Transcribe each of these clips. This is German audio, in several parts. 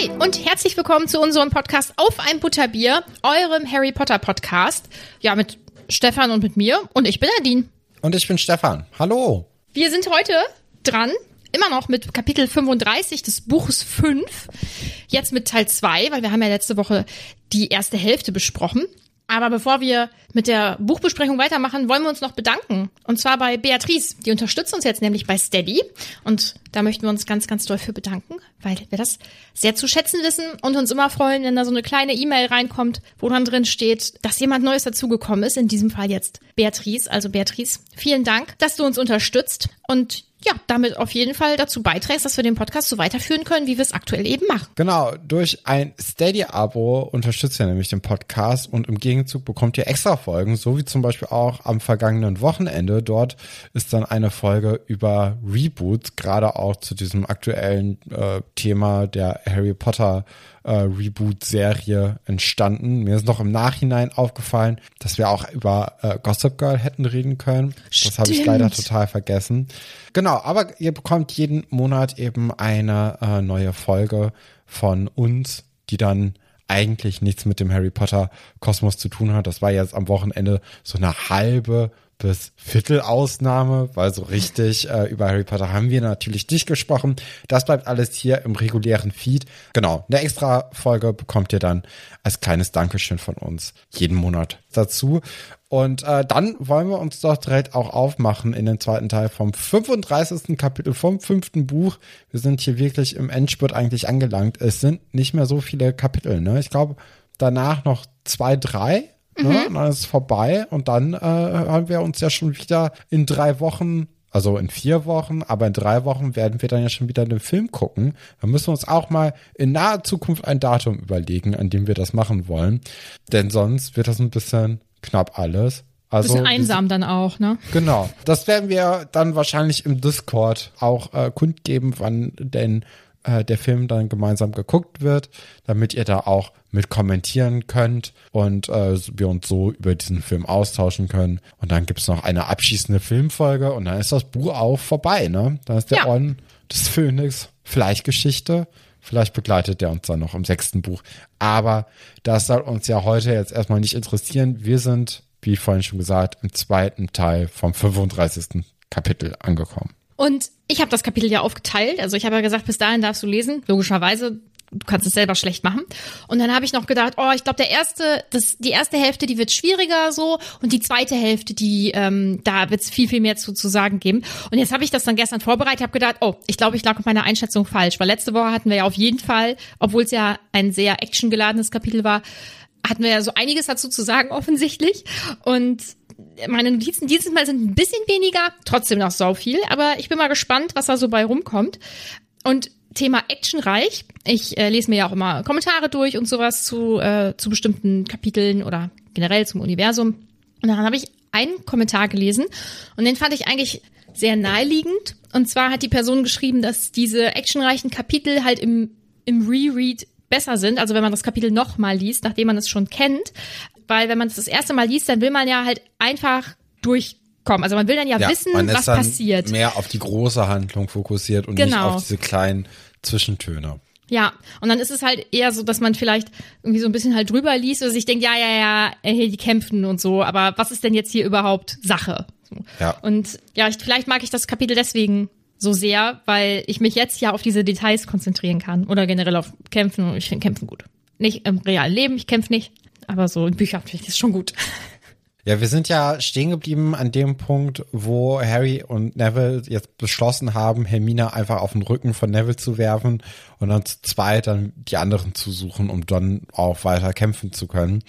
Hi und herzlich willkommen zu unserem Podcast Auf ein Butterbier, eurem Harry Potter Podcast. Ja, mit Stefan und mit mir und ich bin Nadine. Und ich bin Stefan. Hallo. Wir sind heute dran, immer noch mit Kapitel 35 des Buches 5. Jetzt mit Teil 2, weil wir haben ja letzte Woche die erste Hälfte besprochen. Aber bevor wir mit der Buchbesprechung weitermachen, wollen wir uns noch bedanken. Und zwar bei Beatrice. Die unterstützt uns jetzt nämlich bei Steady. Und da möchten wir uns ganz, ganz doll für bedanken, weil wir das sehr zu schätzen wissen und uns immer freuen, wenn da so eine kleine E-Mail reinkommt, wo dann drin steht, dass jemand Neues dazugekommen ist. In diesem Fall jetzt Beatrice. Also Beatrice, vielen Dank, dass du uns unterstützt. Und ja, damit auf jeden Fall dazu beiträgst, dass wir den Podcast so weiterführen können, wie wir es aktuell eben machen. Genau, durch ein Steady-Abo unterstützt ihr nämlich den Podcast und im Gegenzug bekommt ihr extra Folgen, so wie zum Beispiel auch am vergangenen Wochenende. Dort ist dann eine Folge über Reboots, gerade auch zu diesem aktuellen äh, Thema der Harry Potter äh, Reboot-Serie entstanden. Mir ist noch im Nachhinein aufgefallen, dass wir auch über äh, Gossip Girl hätten reden können. Das habe ich Stimmt. leider total vergessen. Genau, aber ihr bekommt jeden Monat eben eine äh, neue Folge von uns, die dann eigentlich nichts mit dem Harry Potter Kosmos zu tun hat. Das war jetzt am Wochenende so eine halbe bis Viertelausnahme, weil so richtig äh, über Harry Potter haben wir natürlich nicht gesprochen. Das bleibt alles hier im regulären Feed. Genau, eine extra Folge bekommt ihr dann als kleines Dankeschön von uns jeden Monat dazu. Und äh, dann wollen wir uns doch direkt auch aufmachen in den zweiten Teil vom 35. Kapitel vom fünften Buch. Wir sind hier wirklich im Endspurt eigentlich angelangt. Es sind nicht mehr so viele Kapitel. Ne? Ich glaube, danach noch zwei, drei. Ne? Und dann ist es vorbei. Und dann äh, haben wir uns ja schon wieder in drei Wochen also in vier Wochen, aber in drei Wochen werden wir dann ja schon wieder den Film gucken. Da müssen wir uns auch mal in naher Zukunft ein Datum überlegen, an dem wir das machen wollen. Denn sonst wird das ein bisschen knapp alles. Also Bisschen einsam dann auch, ne? Genau. Das werden wir dann wahrscheinlich im Discord auch äh, kundgeben, wann denn äh, der Film dann gemeinsam geguckt wird, damit ihr da auch mit kommentieren könnt und äh, wir uns so über diesen Film austauschen können. Und dann gibt's noch eine abschließende Filmfolge und dann ist das Buch auch vorbei, ne? Dann ist der Ja. Orden des Phönix vielleicht Geschichte. Vielleicht begleitet der uns dann noch im sechsten Buch. Aber das soll uns ja heute jetzt erstmal nicht interessieren. Wir sind, wie vorhin schon gesagt, im zweiten Teil vom 35. Kapitel angekommen. Und ich habe das Kapitel ja aufgeteilt. Also ich habe ja gesagt, bis dahin darfst du lesen. Logischerweise, du kannst es selber schlecht machen. Und dann habe ich noch gedacht, oh, ich glaube, der erste, das, die erste Hälfte, die wird schwieriger so. Und die zweite Hälfte, die, ähm, da wird es viel, viel mehr zu, zu sagen geben. Und jetzt habe ich das dann gestern vorbereitet, habe gedacht, oh, ich glaube, ich lag mit meiner Einschätzung falsch. Weil letzte Woche hatten wir ja auf jeden Fall, obwohl es ja ein sehr actiongeladenes Kapitel war, hatten wir ja so einiges dazu zu sagen offensichtlich. Und meine Notizen dieses Mal sind ein bisschen weniger, trotzdem noch so viel, aber ich bin mal gespannt, was da so bei rumkommt. Und Thema actionreich. Ich äh, lese mir ja auch immer Kommentare durch und sowas zu, äh, zu bestimmten Kapiteln oder generell zum Universum. Und dann habe ich einen Kommentar gelesen und den fand ich eigentlich sehr naheliegend. Und zwar hat die Person geschrieben, dass diese actionreichen Kapitel halt im, im Reread besser sind. Also wenn man das Kapitel nochmal liest, nachdem man es schon kennt. Weil wenn man es das erste Mal liest, dann will man ja halt einfach durchkommen. Also man will dann ja, ja wissen, was passiert. Mehr auf die große Handlung fokussiert und genau. nicht auf diese kleinen Zwischentöne. Ja, und dann ist es halt eher so, dass man vielleicht irgendwie so ein bisschen halt drüber liest oder sich denkt, ja, ja, ja, hey, die kämpfen und so, aber was ist denn jetzt hier überhaupt Sache? Ja. Und ja, ich, vielleicht mag ich das Kapitel deswegen so sehr, weil ich mich jetzt ja auf diese Details konzentrieren kann oder generell auf Kämpfen und ich finde Kämpfen gut. Nicht im realen Leben, ich kämpfe nicht, aber so in Büchern finde ich das schon gut. Ja, wir sind ja stehen geblieben an dem Punkt, wo Harry und Neville jetzt beschlossen haben, Hermine einfach auf den Rücken von Neville zu werfen und dann zu zweit dann die anderen zu suchen, um dann auch weiter kämpfen zu können.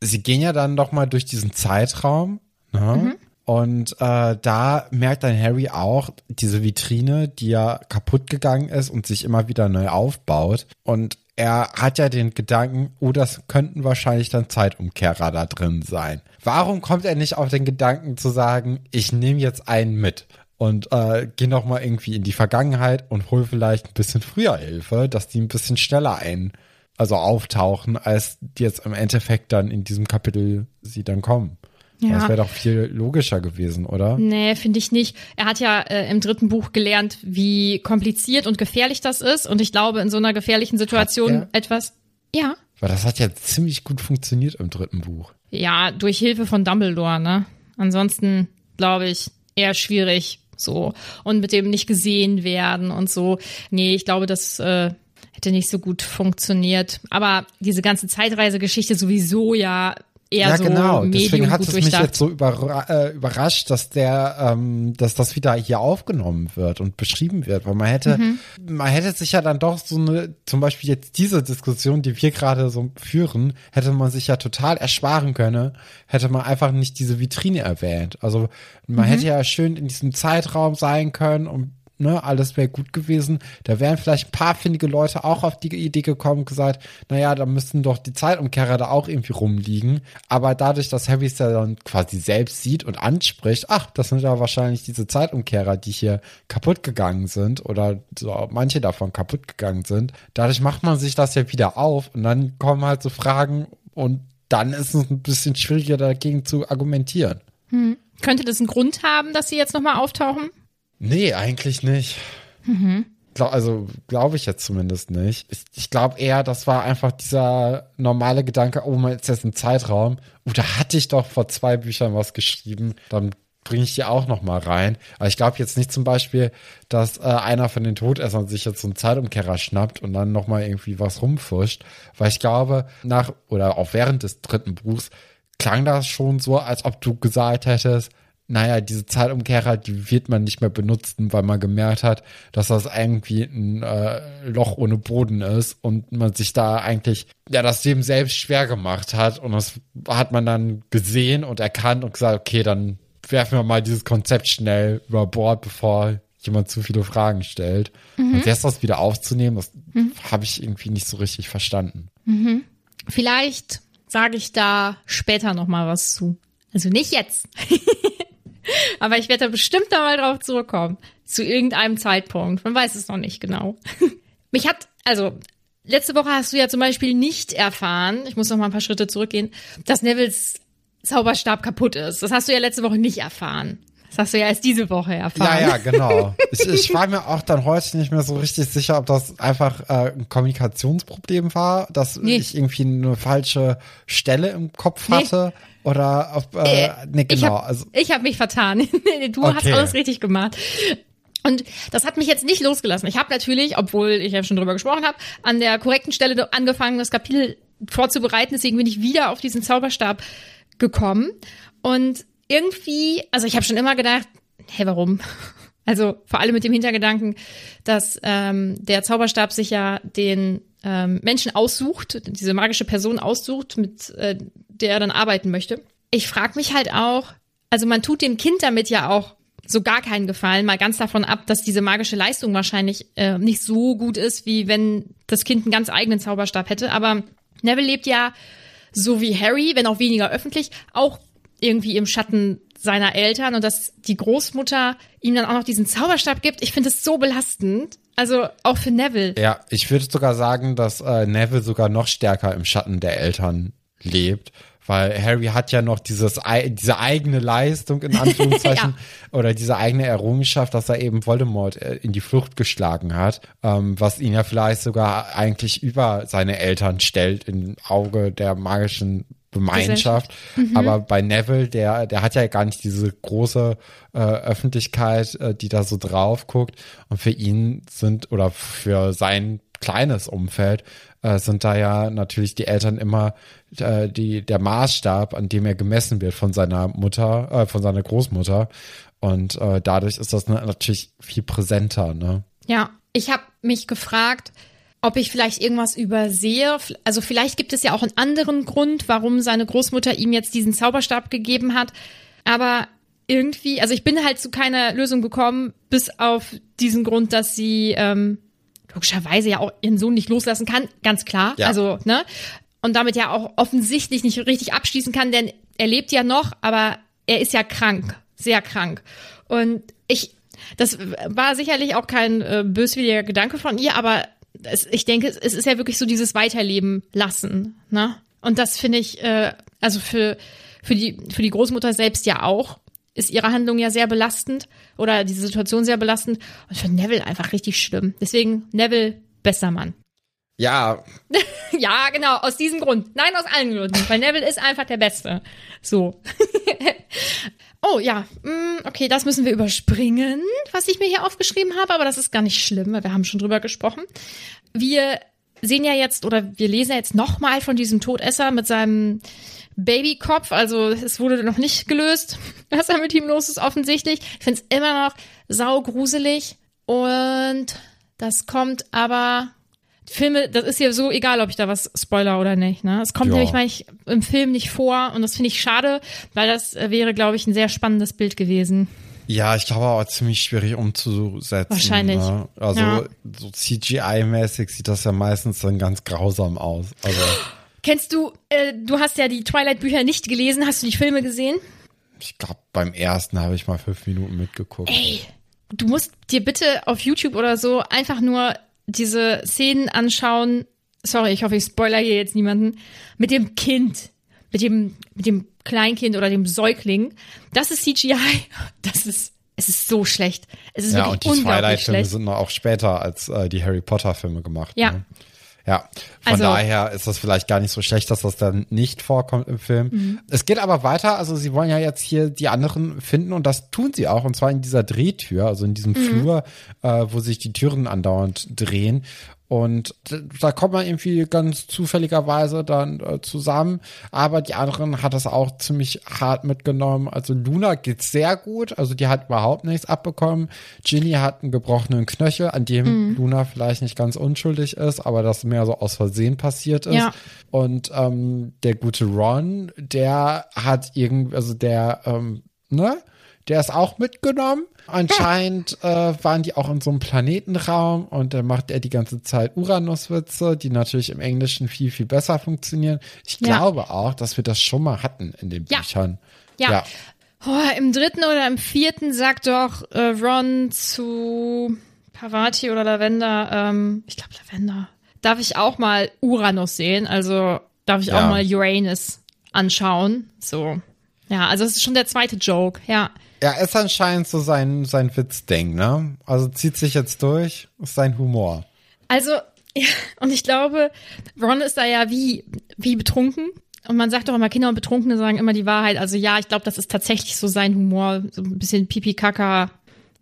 Sie gehen ja dann doch mal durch diesen Zeitraum. Ne? Mhm. Und äh, da merkt dann Harry auch diese Vitrine, die ja kaputt gegangen ist und sich immer wieder neu aufbaut. Und er hat ja den Gedanken, oh, das könnten wahrscheinlich dann Zeitumkehrer da drin sein. Warum kommt er nicht auf den Gedanken zu sagen, ich nehme jetzt einen mit und äh, gehe noch mal irgendwie in die Vergangenheit und hol vielleicht ein bisschen früher Hilfe, dass die ein bisschen schneller ein, also auftauchen, als die jetzt im Endeffekt dann in diesem Kapitel sie dann kommen. Ja. Das wäre doch viel logischer gewesen, oder? Nee, finde ich nicht. Er hat ja äh, im dritten Buch gelernt, wie kompliziert und gefährlich das ist. Und ich glaube, in so einer gefährlichen Situation etwas. Ja. Weil das hat ja ziemlich gut funktioniert im dritten Buch. Ja, durch Hilfe von Dumbledore, ne? Ansonsten, glaube ich, eher schwierig so. Und mit dem nicht gesehen werden und so. Nee, ich glaube, das äh, hätte nicht so gut funktioniert. Aber diese ganze Zeitreisegeschichte sowieso ja eher ja, so genau. Deswegen hat es mich jetzt so überra äh, überrascht, dass der, ähm, dass das wieder hier aufgenommen wird und beschrieben wird, weil man hätte, mhm. man hätte sich ja dann doch so eine, zum Beispiel jetzt diese Diskussion, die wir gerade so führen, hätte man sich ja total ersparen können, hätte man einfach nicht diese Vitrine erwähnt. Also man mhm. hätte ja schön in diesem Zeitraum sein können und ne, alles wäre gut gewesen. Da wären vielleicht ein paar findige Leute auch auf die Idee gekommen und gesagt, naja, da müssten doch die Zeitumkehrer da auch irgendwie rumliegen. Aber dadurch, dass Harry es ja dann quasi selbst sieht und anspricht, ach, das sind ja wahrscheinlich diese Zeitumkehrer, die hier kaputt gegangen sind oder so, manche davon kaputt gegangen sind. Dadurch macht man sich das ja wieder auf und dann kommen halt so Fragen und dann ist es ein bisschen schwieriger dagegen zu argumentieren. Hm. Könnte das einen Grund haben, dass sie jetzt nochmal auftauchen? Nee, eigentlich nicht. Mhm. Also glaube ich jetzt zumindest nicht. Ich, ich glaube eher, das war einfach dieser normale Gedanke, oh, man ist jetzt im Zeitraum. Oh, da hatte ich doch vor zwei Büchern was geschrieben. Dann bringe ich die auch noch mal rein. Aber ich glaube jetzt nicht zum Beispiel, dass äh, einer von den Todessern sich jetzt so einen Zeitumkehrer schnappt und dann noch mal irgendwie was rumfuscht. Weil ich glaube, nach oder auch während des dritten Buchs klang das schon so, als ob du gesagt hättest, naja, diese Zeitumkehrer, die wird man nicht mehr benutzen, weil man gemerkt hat, dass das irgendwie ein äh, Loch ohne Boden ist und man sich da eigentlich ja das Leben selbst schwer gemacht hat und das hat man dann gesehen und erkannt und gesagt, okay, dann werfen wir mal dieses Konzept schnell über Bord, bevor jemand zu viele Fragen stellt. Mhm. Und jetzt das wieder aufzunehmen, das mhm. habe ich irgendwie nicht so richtig verstanden. Mhm. Vielleicht sage ich da später noch mal was zu. Also nicht jetzt. Aber ich werde da bestimmt da mal drauf zurückkommen. Zu irgendeinem Zeitpunkt. Man weiß es noch nicht genau. Mich hat, also, letzte Woche hast du ja zum Beispiel nicht erfahren, ich muss noch mal ein paar Schritte zurückgehen, dass Nevils Zauberstab kaputt ist. Das hast du ja letzte Woche nicht erfahren. Das hast du ja erst diese Woche erfahren. Ja, ja, genau. Ich, ich war mir auch dann heute nicht mehr so richtig sicher, ob das einfach äh, ein Kommunikationsproblem war, dass nee. ich irgendwie eine falsche Stelle im Kopf hatte. Oder auf, äh, äh, nee, genau. Ich habe also, hab mich vertan. du okay. hast alles richtig gemacht. Und das hat mich jetzt nicht losgelassen. Ich habe natürlich, obwohl ich ja schon drüber gesprochen habe, an der korrekten Stelle angefangen, das Kapitel vorzubereiten. Deswegen bin ich wieder auf diesen Zauberstab gekommen. Und irgendwie, also ich habe schon immer gedacht, hä, warum? Also vor allem mit dem Hintergedanken, dass ähm, der Zauberstab sich ja den ähm, Menschen aussucht, diese magische Person aussucht, mit äh, der er dann arbeiten möchte. ich frage mich halt auch, also man tut dem Kind damit ja auch so gar keinen Gefallen, mal ganz davon ab, dass diese magische Leistung wahrscheinlich äh, nicht so gut ist, wie wenn das Kind einen ganz eigenen Zauberstab hätte. Aber Neville lebt ja so wie Harry, wenn auch weniger öffentlich, auch irgendwie im Schatten seiner Eltern und dass die Großmutter ihm dann auch noch diesen Zauberstab gibt. Ich finde es so belastend. Also auch für Neville. Ja, ich würde sogar sagen, dass äh, Neville sogar noch stärker im Schatten der Eltern lebt, weil Harry hat ja noch dieses diese eigene Leistung in Anführungszeichen ja. oder diese eigene Errungenschaft, dass er eben Voldemort äh, in die Flucht geschlagen hat, ähm, was ihn ja vielleicht sogar eigentlich über seine Eltern stellt im Auge der magischen Gemeinschaft. Mhm. Aber bei Neville, der, der hat ja gar nicht diese große äh, Öffentlichkeit, äh, die da so drauf guckt. Und für ihn sind oder für sein kleines Umfeld äh, sind da ja natürlich die Eltern immer äh, die, der Maßstab, an dem er gemessen wird von seiner Mutter, äh, von seiner Großmutter. Und äh, dadurch ist das natürlich viel präsenter, ne? Ja, ich habe mich gefragt, ob ich vielleicht irgendwas übersehe. Also vielleicht gibt es ja auch einen anderen Grund, warum seine Großmutter ihm jetzt diesen Zauberstab gegeben hat. Aber irgendwie, also ich bin halt zu keiner Lösung gekommen, bis auf diesen Grund, dass sie ähm, logischerweise ja auch ihren Sohn nicht loslassen kann, ganz klar. Ja. Also, ne? Und damit ja auch offensichtlich nicht richtig abschließen kann, denn er lebt ja noch, aber er ist ja krank, sehr krank. Und ich, das war sicherlich auch kein äh, böswilliger Gedanke von ihr, aber es, ich denke, es ist ja wirklich so dieses Weiterleben lassen. Ne? Und das finde ich, äh, also für, für, die, für die Großmutter selbst ja auch, ist ihre Handlung ja sehr belastend oder diese Situation sehr belastend. Und für Neville einfach richtig schlimm. Deswegen Neville, bester Mann. Ja. ja, genau, aus diesem Grund. Nein, aus allen Gründen. Weil Neville ist einfach der Beste. So. oh ja, mm, okay, das müssen wir überspringen, was ich mir hier aufgeschrieben habe, aber das ist gar nicht schlimm, weil wir haben schon drüber gesprochen. Wir sehen ja jetzt oder wir lesen ja jetzt nochmal von diesem Todesser mit seinem Babykopf. Also es wurde noch nicht gelöst, was da mit ihm los ist, offensichtlich. Ich finde es immer noch saugruselig. Und das kommt aber Filme, das ist ja so egal, ob ich da was spoiler oder nicht. Ne? Es kommt ja. nämlich manchmal im Film nicht vor und das finde ich schade, weil das äh, wäre, glaube ich, ein sehr spannendes Bild gewesen. Ja, ich glaube auch ziemlich schwierig umzusetzen. Wahrscheinlich. Ne? Also ja. so CGI-mäßig sieht das ja meistens dann ganz grausam aus. Also Kennst du, äh, du hast ja die Twilight-Bücher nicht gelesen, hast du die Filme gesehen? Ich glaube, beim ersten habe ich mal fünf Minuten mitgeguckt. Ey, du musst dir bitte auf YouTube oder so einfach nur diese Szenen anschauen. Sorry, ich hoffe, ich spoiler hier jetzt niemanden. Mit dem Kind, mit dem, mit dem Kleinkind oder dem Säugling. Das ist CGI. Das ist, es ist so schlecht. Es ist ja, wirklich und die Twilight-Filme sind auch später als äh, die Harry Potter-Filme gemacht. Ja. Ne? Ja, von also, daher ist das vielleicht gar nicht so schlecht, dass das dann nicht vorkommt im Film. Mhm. Es geht aber weiter, also sie wollen ja jetzt hier die anderen finden und das tun sie auch und zwar in dieser Drehtür, also in diesem mhm. Flur, äh, wo sich die Türen andauernd drehen. Und da kommt man irgendwie ganz zufälligerweise dann äh, zusammen. Aber die anderen hat das auch ziemlich hart mitgenommen. Also Luna geht sehr gut. Also die hat überhaupt nichts abbekommen. Ginny hat einen gebrochenen Knöchel, an dem mhm. Luna vielleicht nicht ganz unschuldig ist, aber das mehr so aus Versehen passiert ist. Ja. Und ähm, der gute Ron, der hat irgendwie, also der, ähm, ne? Der ist auch mitgenommen. Anscheinend äh, waren die auch in so einem Planetenraum und dann macht er die ganze Zeit Uranuswitze, die natürlich im Englischen viel, viel besser funktionieren. Ich ja. glaube auch, dass wir das schon mal hatten in den ja. Büchern. Ja. ja. Oh, Im dritten oder im vierten sagt doch äh, Ron zu Pavati oder Lavender, ähm, ich glaube Lavender, darf ich auch mal Uranus sehen? Also darf ich auch mal Uranus anschauen? So. Ja, also es ist schon der zweite Joke, ja. Ja, ist anscheinend so sein, sein Witzding, ne? Also zieht sich jetzt durch, ist sein Humor. Also, ja, und ich glaube, Ron ist da ja wie, wie betrunken. Und man sagt doch immer, Kinder und Betrunkene sagen immer die Wahrheit. Also ja, ich glaube, das ist tatsächlich so sein Humor. So ein bisschen Pipi-Kaka,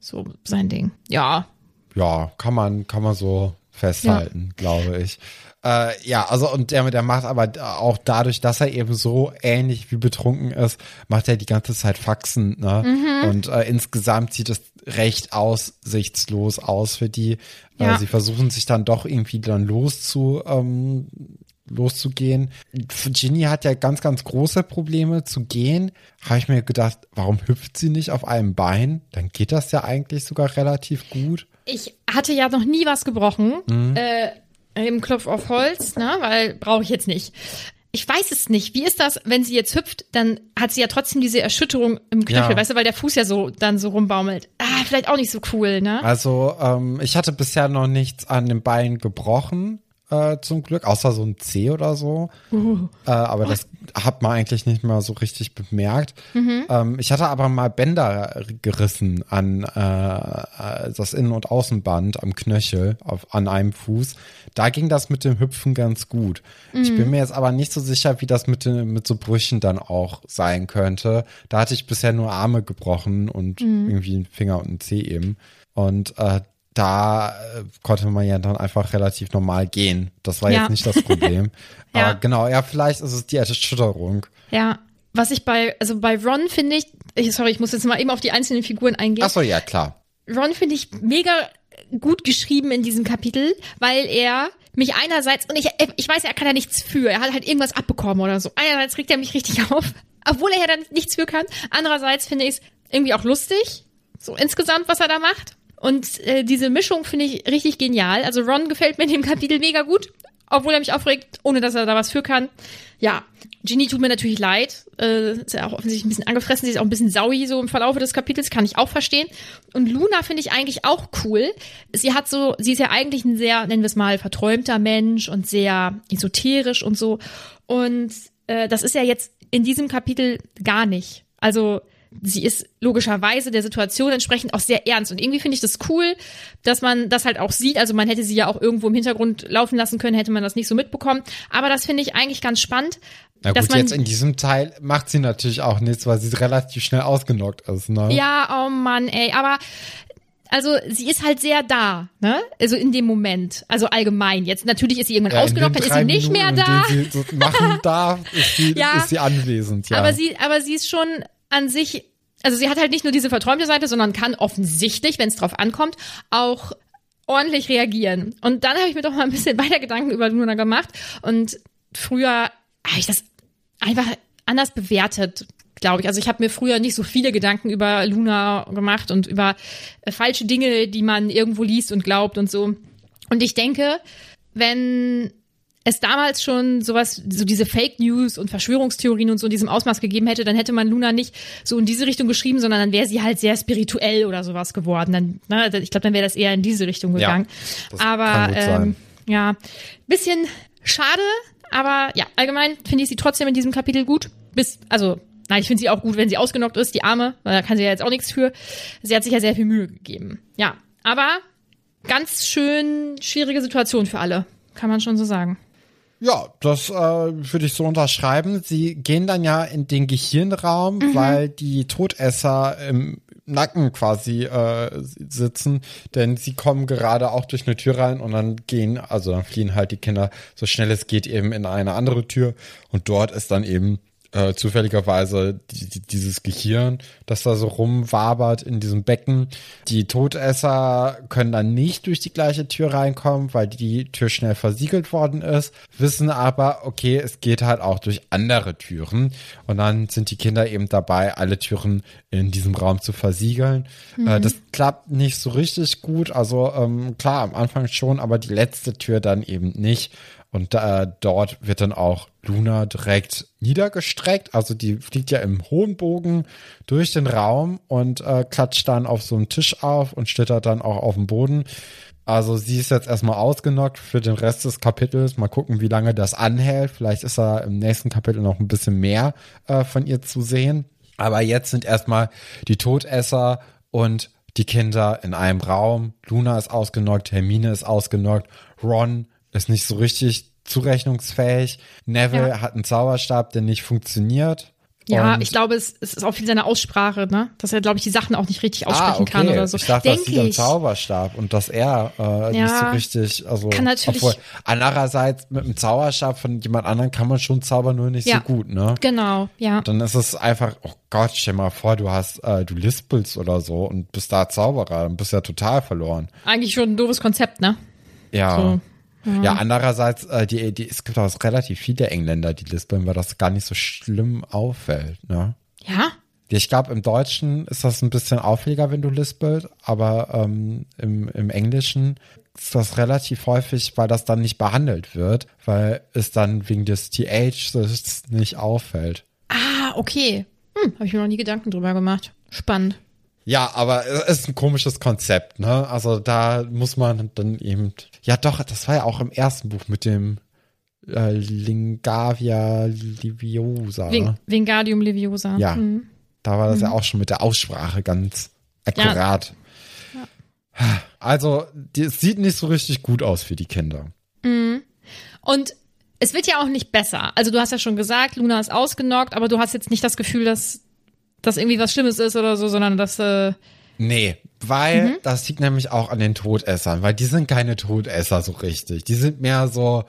so sein Ding. Ja. Ja, kann man, kann man so festhalten, ja. glaube ich. Äh, ja, also und der, der macht aber auch dadurch, dass er eben so ähnlich wie betrunken ist, macht er die ganze Zeit Faxen. Ne? Mhm. Und äh, insgesamt sieht es recht aussichtslos aus für die. Äh, ja. Äh, sie versuchen sich dann doch irgendwie dann loszu ähm, loszugehen. Ginny hat ja ganz, ganz große Probleme zu gehen. Habe ich mir gedacht, warum hüpft sie nicht auf einem Bein? Dann geht das ja eigentlich sogar relativ gut. Ich hatte ja noch nie was gebrochen. Mhm. Äh, im Klopf auf Holz, ne? Weil brauche ich jetzt nicht. Ich weiß es nicht. Wie ist das, wenn sie jetzt hüpft, dann hat sie ja trotzdem diese Erschütterung im Knöchel, ja. weißt du, weil der Fuß ja so dann so rumbaumelt. Ah, vielleicht auch nicht so cool, ne? Also, ähm, ich hatte bisher noch nichts an dem Bein gebrochen äh, zum Glück, außer so ein C oder so. Uh. Äh, aber das hat man eigentlich nicht mal so richtig bemerkt. Mhm. Ähm, ich hatte aber mal Bänder gerissen an äh, das Innen- und Außenband am Knöchel auf, an einem Fuß. Da ging das mit dem Hüpfen ganz gut. Mhm. Ich bin mhm. mir jetzt aber nicht so sicher, wie das mit, den, mit so Brüchen dann auch sein könnte. Da hatte ich bisher nur Arme gebrochen und mhm. irgendwie einen Finger und einen Zeh eben. Und äh, da äh, konnte man ja dann einfach relativ normal gehen. Das war ja. jetzt nicht das Problem. ja. Aber genau, ja, vielleicht ist es die Erschütterung. Ja. Was ich bei, also bei Ron finde ich, ich, sorry, ich muss jetzt mal eben auf die einzelnen Figuren eingehen. Ach so, ja, klar. Ron finde ich mega gut geschrieben in diesem Kapitel, weil er mich einerseits, und ich, ich weiß, er kann ja nichts für, er hat halt irgendwas abbekommen oder so. Einerseits regt er mich richtig auf, obwohl er ja dann nichts für kann. Andererseits finde ich es irgendwie auch lustig, so insgesamt, was er da macht. Und äh, diese Mischung finde ich richtig genial. Also Ron gefällt mir in dem Kapitel mega gut, obwohl er mich aufregt, ohne dass er da was für kann. Ja, Ginny tut mir natürlich leid. Äh, ist ja auch offensichtlich ein bisschen angefressen. Sie ist auch ein bisschen saui so im Verlauf des Kapitels, kann ich auch verstehen. Und Luna finde ich eigentlich auch cool. Sie hat so, sie ist ja eigentlich ein sehr, nennen wir es mal, verträumter Mensch und sehr esoterisch und so. Und äh, das ist ja jetzt in diesem Kapitel gar nicht. Also sie ist logischerweise der Situation entsprechend auch sehr ernst. Und irgendwie finde ich das cool, dass man das halt auch sieht. Also man hätte sie ja auch irgendwo im Hintergrund laufen lassen können, hätte man das nicht so mitbekommen. Aber das finde ich eigentlich ganz spannend. Na gut, man, jetzt in diesem Teil macht sie natürlich auch nichts, weil sie relativ schnell ausgenockt ist, ne? Ja, oh Mann, ey. Aber also sie ist halt sehr da, ne? Also in dem Moment, also allgemein. Jetzt natürlich ist sie irgendwann ja, ausgenockt, dann ist sie nicht Minuten, mehr da. sie machen darf, ist sie, ja, ist sie anwesend, ja. Aber sie, aber sie ist schon an sich, also sie hat halt nicht nur diese verträumte Seite, sondern kann offensichtlich, wenn es drauf ankommt, auch ordentlich reagieren. Und dann habe ich mir doch mal ein bisschen weiter Gedanken über Luna gemacht. Und früher habe ich das einfach anders bewertet, glaube ich. Also ich habe mir früher nicht so viele Gedanken über Luna gemacht und über äh, falsche Dinge, die man irgendwo liest und glaubt und so. Und ich denke, wenn es damals schon sowas, so diese Fake News und Verschwörungstheorien und so in diesem Ausmaß gegeben hätte, dann hätte man Luna nicht so in diese Richtung geschrieben, sondern dann wäre sie halt sehr spirituell oder sowas geworden. Dann, ne, ich glaube, dann wäre das eher in diese Richtung gegangen. Ja, aber ähm, ja, bisschen schade, aber ja, allgemein finde ich sie trotzdem in diesem Kapitel gut. Bis, also Nein, ich finde sie auch gut, wenn sie ausgenockt ist, die Arme, weil da kann sie ja jetzt auch nichts für. Sie hat sich ja sehr viel Mühe gegeben. Ja, aber ganz schön schwierige Situation für alle, kann man schon so sagen. Ja, das äh, würde ich so unterschreiben. Sie gehen dann ja in den Gehirnraum, mhm. weil die Todesser im Nacken quasi äh, sitzen, denn sie kommen gerade auch durch eine Tür rein und dann gehen, also dann fliehen halt die Kinder so schnell es geht eben in eine andere Tür und dort ist dann eben äh, zufälligerweise die, die, dieses Gehirn, das da so rumwabert in diesem Becken. Die Todesser können dann nicht durch die gleiche Tür reinkommen, weil die Tür schnell versiegelt worden ist, wissen aber, okay, es geht halt auch durch andere Türen. Und dann sind die Kinder eben dabei, alle Türen in diesem Raum zu versiegeln. Mhm. Äh, das klappt nicht so richtig gut. Also ähm, klar, am Anfang schon, aber die letzte Tür dann eben nicht. Und äh, dort wird dann auch Luna direkt niedergestreckt. Also die fliegt ja im hohen Bogen durch den Raum und äh, klatscht dann auf so einem Tisch auf und schlittert dann auch auf den Boden. Also sie ist jetzt erstmal ausgenockt für den Rest des Kapitels. Mal gucken, wie lange das anhält. Vielleicht ist da im nächsten Kapitel noch ein bisschen mehr äh, von ihr zu sehen. Aber jetzt sind erstmal die Todesser und die Kinder in einem Raum. Luna ist ausgenockt, Hermine ist ausgenockt, Ron ist nicht so richtig zurechnungsfähig. Neville ja. hat einen Zauberstab, der nicht funktioniert. Ja, ich glaube, es, es, ist auch viel seine Aussprache, ne? Dass er, glaube ich, die Sachen auch nicht richtig ah, aussprechen ah, okay. kann oder so. Ich dachte, Denk das liegt am Zauberstab und dass er äh, ja, nicht so richtig, also kann natürlich, obwohl andererseits mit dem Zauberstab von jemand anderem kann man schon zaubern, nur nicht ja, so gut, ne? Genau, ja. Dann ist es einfach, oh Gott, stell mal vor, du hast, äh, du lispelst oder so und bist da Zauberer, dann bist du ja total verloren. Eigentlich schon ein doofes Konzept, ne? Ja. So. Ja, andererseits, äh, die, die, es gibt auch relativ viele Engländer, die lispeln, weil das gar nicht so schlimm auffällt, ne? Ja? Ich glaube, im Deutschen ist das ein bisschen auffälliger, wenn du lispelst, aber ähm, im, im Englischen ist das relativ häufig, weil das dann nicht behandelt wird, weil es dann wegen des TH nicht auffällt. Ah, okay. Hm, habe ich mir noch nie Gedanken drüber gemacht. Spannend. Ja, aber es ist ein komisches Konzept, ne? Also da muss man dann eben. Ja, doch, das war ja auch im ersten Buch mit dem äh, Lingavia Liviosa. Ving Vingardium Liviosa. Ja. Mhm. Da war das mhm. ja auch schon mit der Aussprache ganz akkurat. Ja. Ja. Also, es sieht nicht so richtig gut aus für die Kinder. Mhm. Und es wird ja auch nicht besser. Also du hast ja schon gesagt, Luna ist ausgenockt, aber du hast jetzt nicht das Gefühl, dass das irgendwie was Schlimmes ist oder so, sondern dass äh Nee, weil mhm. das liegt nämlich auch an den Todessern, weil die sind keine Todesser so richtig. Die sind mehr so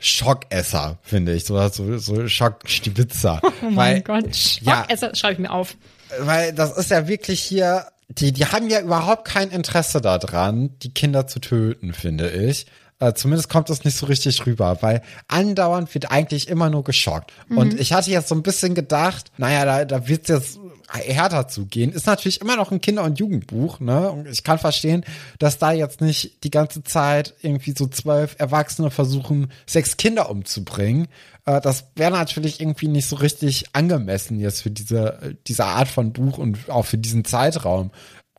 Schockesser, finde ich. So, so, so Schockstibitzer. Oh mein weil, Gott, Schockesser, ja, schreibe ich mir auf. Weil das ist ja wirklich hier, die, die haben ja überhaupt kein Interesse daran, die Kinder zu töten, finde ich. Äh, zumindest kommt das nicht so richtig rüber, weil andauernd wird eigentlich immer nur geschockt. Mhm. Und ich hatte jetzt so ein bisschen gedacht, naja, da, da wird's jetzt härter zugehen. Ist natürlich immer noch ein Kinder- und Jugendbuch, ne? Und ich kann verstehen, dass da jetzt nicht die ganze Zeit irgendwie so zwölf Erwachsene versuchen, sechs Kinder umzubringen. Äh, das wäre natürlich irgendwie nicht so richtig angemessen jetzt für diese, diese Art von Buch und auch für diesen Zeitraum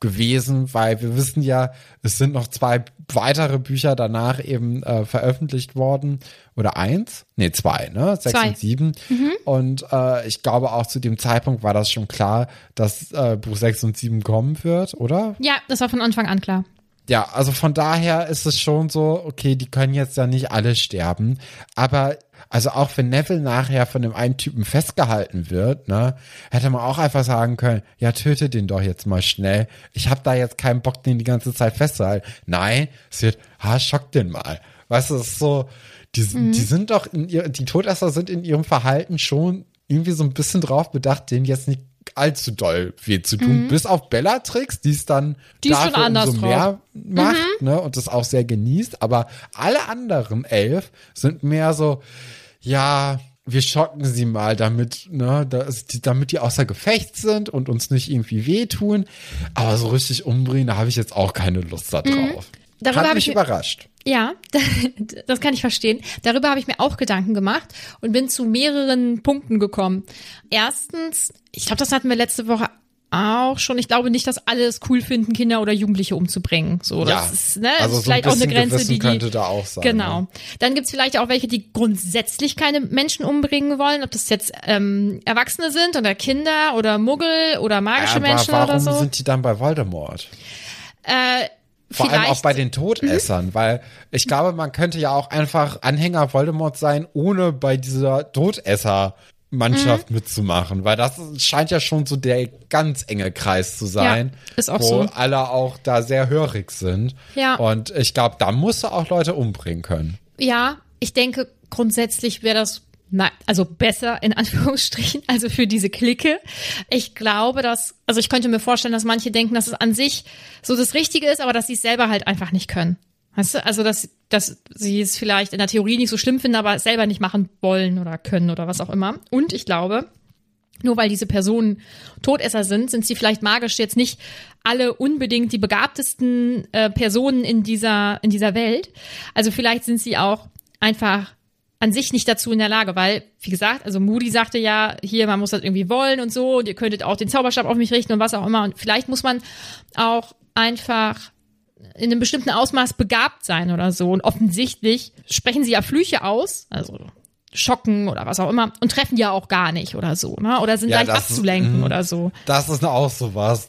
gewesen, weil wir wissen ja, es sind noch zwei weitere Bücher danach eben äh, veröffentlicht worden. Oder eins? Nee, zwei, ne? Sechs zwei. und sieben. Mhm. Und äh, ich glaube auch zu dem Zeitpunkt war das schon klar, dass äh, Buch sechs und sieben kommen wird, oder? Ja, das war von Anfang an klar. Ja, also von daher ist es schon so, okay, die können jetzt ja nicht alle sterben, aber also auch wenn Neville nachher von dem einen Typen festgehalten wird, ne, hätte man auch einfach sagen können, ja, töte den doch jetzt mal schnell. Ich habe da jetzt keinen Bock, den die ganze Zeit festzuhalten. Nein, es wird, ha, schock den mal. Weißt du, es ist so, die, mhm. die sind doch in ihr, die Todesser sind in ihrem Verhalten schon irgendwie so ein bisschen drauf bedacht, den jetzt nicht allzu doll weh zu tun, mhm. bis auf Bellatrix, die es dann die dafür umso mehr macht, mhm. ne, und das auch sehr genießt, aber alle anderen elf sind mehr so, ja, wir schocken sie mal, damit, ne, damit die außer Gefecht sind und uns nicht irgendwie wehtun. Aber so richtig umbringen, da habe ich jetzt auch keine Lust da mhm. drauf. Mhm. Darüber Hat mich ich überrascht. Ja, das kann ich verstehen. Darüber habe ich mir auch Gedanken gemacht und bin zu mehreren Punkten gekommen. Erstens, ich glaube, das hatten wir letzte Woche auch schon. Ich glaube nicht, dass alle es cool finden, Kinder oder Jugendliche umzubringen. So, ja, das ist, ne, also ist vielleicht auch eine Grenze, die, die könnte da auch sein. Genau. Ne? Dann gibt's vielleicht auch welche, die grundsätzlich keine Menschen umbringen wollen, ob das jetzt ähm, Erwachsene sind oder Kinder oder Muggel oder magische Aber Menschen warum oder so. sind die dann bei Voldemort? Äh, vor Vielleicht. allem auch bei den Todessern, mhm. weil ich glaube, man könnte ja auch einfach Anhänger Voldemort sein, ohne bei dieser Todesser Mannschaft mhm. mitzumachen, weil das scheint ja schon so der ganz enge Kreis zu sein, ja, ist auch wo so. alle auch da sehr hörig sind. Ja. Und ich glaube, da musst du auch Leute umbringen können. Ja, ich denke, grundsätzlich wäre das na, also besser in Anführungsstrichen, also für diese Clique. Ich glaube, dass, also ich könnte mir vorstellen, dass manche denken, dass es an sich so das Richtige ist, aber dass sie es selber halt einfach nicht können. Weißt du, also dass, dass sie es vielleicht in der Theorie nicht so schlimm finden, aber selber nicht machen wollen oder können oder was auch immer. Und ich glaube, nur weil diese Personen Todesser sind, sind sie vielleicht magisch jetzt nicht alle unbedingt die begabtesten äh, Personen in dieser, in dieser Welt. Also vielleicht sind sie auch einfach an sich nicht dazu in der Lage, weil, wie gesagt, also Moody sagte ja, hier, man muss das irgendwie wollen und so, und ihr könntet auch den Zauberstab auf mich richten und was auch immer. Und vielleicht muss man auch einfach in einem bestimmten Ausmaß begabt sein oder so. Und offensichtlich sprechen sie ja Flüche aus, also schocken oder was auch immer, und treffen ja auch gar nicht oder so, ne? Oder sind ja, leicht abzulenken ist, oder so. Das ist auch so was.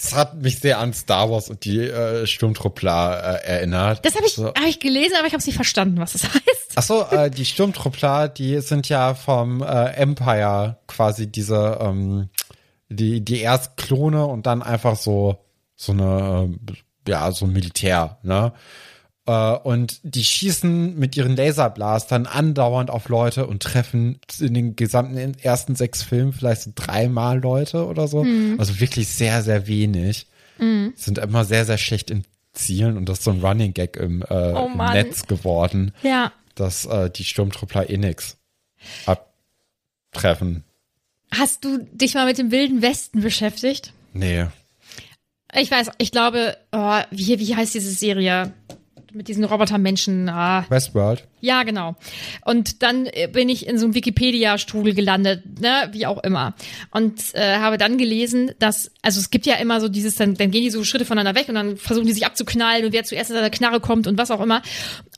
Das hat mich sehr an Star Wars und die äh, Sturmtruppler äh, erinnert. Das habe ich, so. hab ich gelesen, aber ich habe es nicht verstanden, was das heißt. Ach so, äh, die Sturmtruppler, die sind ja vom äh, Empire quasi diese, ähm, die, die erst Klone und dann einfach so, so eine, äh, ja, so ein Militär, ne? Äh, und die schießen mit ihren Laserblastern andauernd auf Leute und treffen in den gesamten ersten sechs Filmen vielleicht so dreimal Leute oder so. Mhm. Also wirklich sehr, sehr wenig. Mhm. Sind immer sehr, sehr schlecht in zielen und das ist so ein Running Gag im äh, Oh Mann. Netz geworden, Ja. dass äh, die Sturmtruppler eh nix abtreffen. Hast du dich mal mit dem Wilden Westen beschäftigt? Nee. Ich weiß, ich glaube, oh, wie, wie heißt diese Serie? Mit diesen Robotermenschen. Ah. Westworld. Ja, genau. Und dann äh, bin ich in so einem Wikipedia-Strudel gelandet, ne, wie auch immer. Und äh, habe dann gelesen, dass, also es gibt ja immer so dieses, dann, dann gehen die so Schritte voneinander weg und dann versuchen die sich abzuknallen und wer zuerst in der Knarre kommt und was auch immer.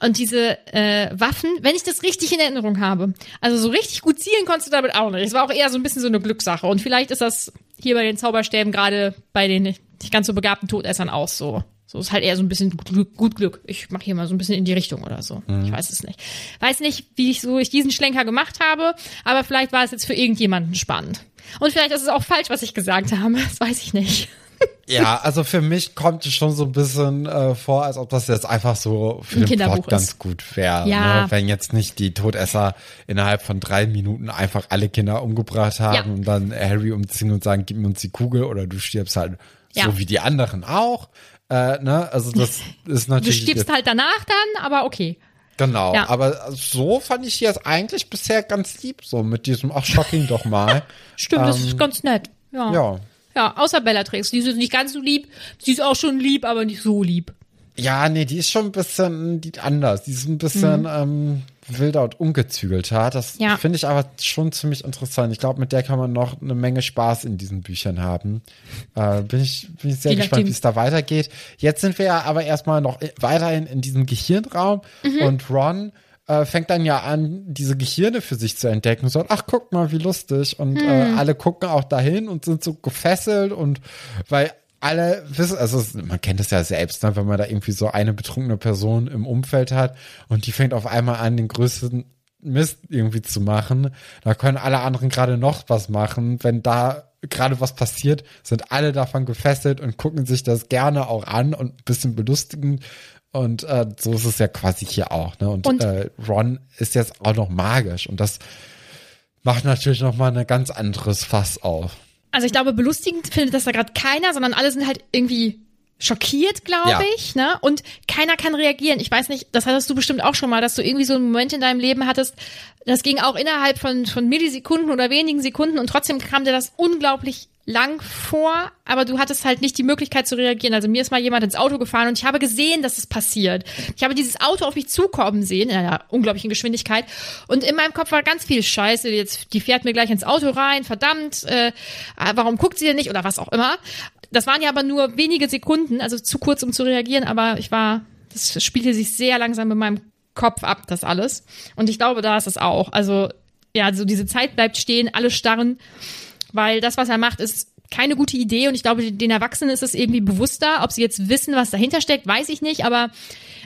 Und diese äh, Waffen, wenn ich das richtig in Erinnerung habe, also so richtig gut zielen konntest du damit auch nicht. Es war auch eher so ein bisschen so eine Glückssache. Und vielleicht ist das hier bei den Zauberstäben gerade bei den nicht ganz so begabten Todessern auch so. So ist halt eher so ein bisschen Glück, gut Glück. Ich mache hier mal so ein bisschen in die Richtung oder so. Ich weiß es nicht. Weiß nicht, wie ich so ich diesen Schlenker gemacht habe, aber vielleicht war es jetzt für irgendjemanden spannend. Und vielleicht ist es auch falsch, was ich gesagt habe. Das weiß ich nicht. Ja, also für mich kommt es schon so ein bisschen äh, vor, als ob das jetzt einfach so für Ein den Kinderbuch Plot ganz ist. gut wäre. Ja. Ne? Wenn jetzt nicht die Todesser innerhalb von drei Minuten einfach alle Kinder umgebracht haben Ja. und dann Harry umziehen und sagen, gib mir uns die Kugel oder du stirbst halt Ja. so wie die anderen auch. Äh, ne? Also das ist Du natürlich stirbst jetzt, halt danach dann, aber okay. genau. Ja. Aber so fand ich jetzt eigentlich bisher ganz lieb, so mit diesem, ach shocking doch mal. Stimmt, das Ähm, ist ganz nett. Ja. Ja. Ja, außer Bellatrix. Die ist nicht ganz so lieb. Sie ist auch schon lieb, aber nicht so lieb. Ja, nee, die ist schon ein bisschen die anders. Die ist ein bisschen ähm, wilder und ungezügelter. Das Mhm. Ja. finde ich aber schon ziemlich interessant. Ich glaube, mit der kann man noch eine Menge Spaß in diesen Büchern haben. Äh, bin, ich, bin ich sehr Je gespannt, wie es da weitergeht. Jetzt sind wir ja aber erstmal noch weiterhin in diesem Gehirnraum Mhm. und Ron äh, fängt dann ja an, diese Gehirne für sich zu entdecken. So, ach, guck mal, wie lustig. Und Mhm. äh, alle gucken auch dahin und sind so gefesselt und weil alle wissen, also man kennt es ja selbst, ne, wenn man da irgendwie so eine betrunkene Person im Umfeld hat und die fängt auf einmal an, den größten Mist irgendwie zu machen. Da können alle anderen gerade noch was machen. Wenn da gerade was passiert, sind alle davon gefesselt und gucken sich das gerne auch an und ein bisschen belustigen. Und äh, so ist es ja quasi hier auch. Ne? Und, Und- äh, Ron ist jetzt auch noch magisch und das macht natürlich noch mal ein ganz anderes Fass auf. Also ich glaube, belustigend findet das da gerade keiner, sondern alle sind halt irgendwie schockiert, glaube Ja. ich, ne? Und keiner kann reagieren. Ich weiß nicht, das hattest du bestimmt auch schon mal, dass du irgendwie so einen Moment in deinem Leben hattest, das ging auch innerhalb von, von Millisekunden oder wenigen Sekunden und trotzdem kam dir das unglaublich lang vor, aber du hattest halt nicht die Möglichkeit zu reagieren. Also mir ist mal jemand ins Auto gefahren und ich habe gesehen, dass es passiert. Ich habe dieses Auto auf mich zukommen sehen in einer unglaublichen Geschwindigkeit und in meinem Kopf war ganz viel Scheiße. Jetzt die fährt mir gleich ins Auto rein, verdammt. Äh, warum guckt sie denn nicht oder was auch immer? Das waren ja aber nur wenige Sekunden, also zu kurz, um zu reagieren. Aber ich war, das spielte sich sehr langsam in meinem Kopf ab, das alles. Und ich glaube, da ist es auch. Also ja, also diese Zeit bleibt stehen, alle starren weil das, was er macht, ist keine gute Idee und ich glaube, den Erwachsenen ist es irgendwie bewusster. Ob sie jetzt wissen, was dahinter steckt, weiß ich nicht, aber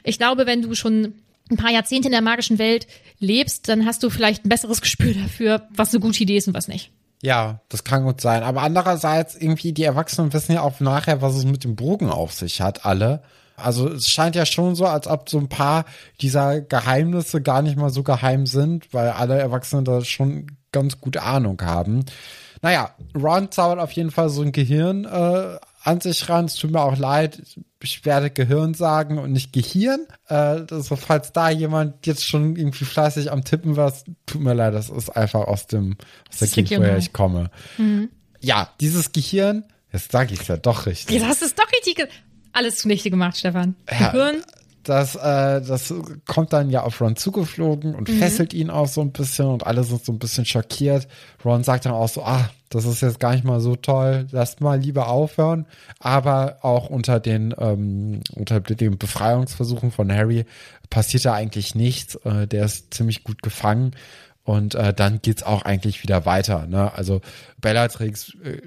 ich glaube, wenn du schon ein paar Jahrzehnte in der magischen Welt lebst, dann hast du vielleicht ein besseres Gespür dafür, was eine gute Idee ist und was nicht. Ja, das kann gut sein. Aber andererseits, irgendwie, die Erwachsenen wissen ja auch nachher, was es mit dem Bogen auf sich hat, alle. Also es scheint ja schon so, als ob so ein paar dieser Geheimnisse gar nicht mal so geheim sind, weil alle Erwachsenen da schon ganz gute Ahnung haben. Naja, Ron zaubert auf jeden Fall so ein Gehirn äh, an sich ran. Es tut mir auch leid, ich werde Gehirn sagen und nicht Gehirn. Äh, also falls da jemand jetzt schon irgendwie fleißig am Tippen war, tut mir leid, das ist einfach aus dem aus der Gegend, woher ich komme. Ja, dieses Gehirn, jetzt sage ich es ja doch richtig. Jetzt hast du es doch richtig alles zunichte gemacht, Stefan. Ja. Gehirn, Das, äh, das kommt dann ja auf Ron zugeflogen und Mhm. fesselt ihn auch so ein bisschen und alle sind so ein bisschen schockiert. Ron sagt dann auch so, ah, das ist jetzt gar nicht mal so toll, lasst mal lieber aufhören. Aber auch unter den, ähm, unter den Befreiungsversuchen von Harry passiert da eigentlich nichts. Äh, der ist ziemlich gut gefangen. Und äh, dann geht's auch eigentlich wieder weiter. Ne? Also Bellatrix äh,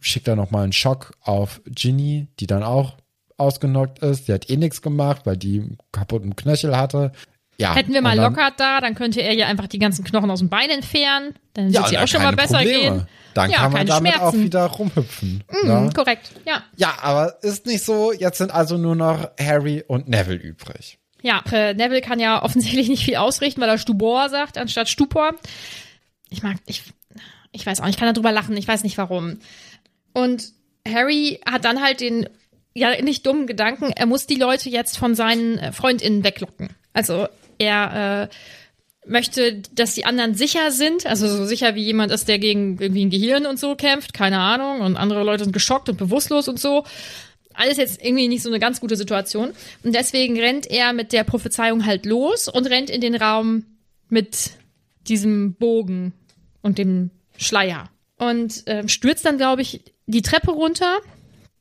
schickt dann noch mal einen Schock auf Ginny, die dann auch ausgenockt ist. Die hat eh nichts gemacht, weil die einen kaputten Knöchel hatte. Ja, hätten wir mal dann- Lockhart da, dann könnte er ja einfach die ganzen Knochen aus dem Bein entfernen. Dann Ja, wird sie auch schon mal besser Probleme. gehen. Dann ja, kann man damit Schmerzen. auch wieder rumhüpfen. Mhm, ne? korrekt, ja. Ja, aber ist nicht so. Jetzt sind also nur noch Harry und Neville übrig. Ja, äh, Neville kann ja offensichtlich nicht viel ausrichten, weil er Stubor sagt anstatt Stupor. Ich mag, ich, ich weiß auch nicht, ich kann darüber lachen, ich weiß nicht warum. Und Harry hat dann halt den ja nicht dummen Gedanken, er muss die Leute jetzt von seinen äh, FreundInnen weglocken. Also er äh, möchte, dass die anderen sicher sind, also so sicher wie jemand ist, der gegen irgendwie ein Gehirn und so kämpft, keine Ahnung, und andere Leute sind geschockt und bewusstlos und so. Alles jetzt irgendwie nicht so eine ganz gute Situation. Und deswegen rennt er mit der Prophezeiung halt los und rennt in den Raum mit diesem Bogen und dem Schleier. Und äh, stürzt dann, glaube ich, die Treppe runter.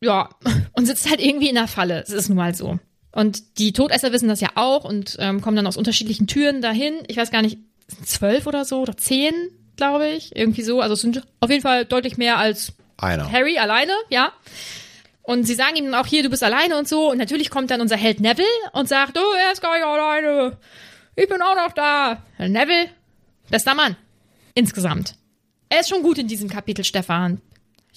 Ja, und sitzt halt irgendwie in der Falle. Es ist nun mal so. Und die Todesser wissen das ja auch und ähm, kommen dann aus unterschiedlichen Türen dahin. Ich weiß gar nicht, zwölf oder so oder zehn, glaube ich. Irgendwie so. Also es sind auf jeden Fall deutlich mehr als Einer. Harry alleine, ja. Und sie sagen ihm auch hier, du bist alleine und so. Und natürlich kommt dann unser Held Neville und sagt, du, er ist gar nicht alleine. Ich bin auch noch da. Neville, bester Mann. Insgesamt. Er ist schon gut in diesem Kapitel, Stefan.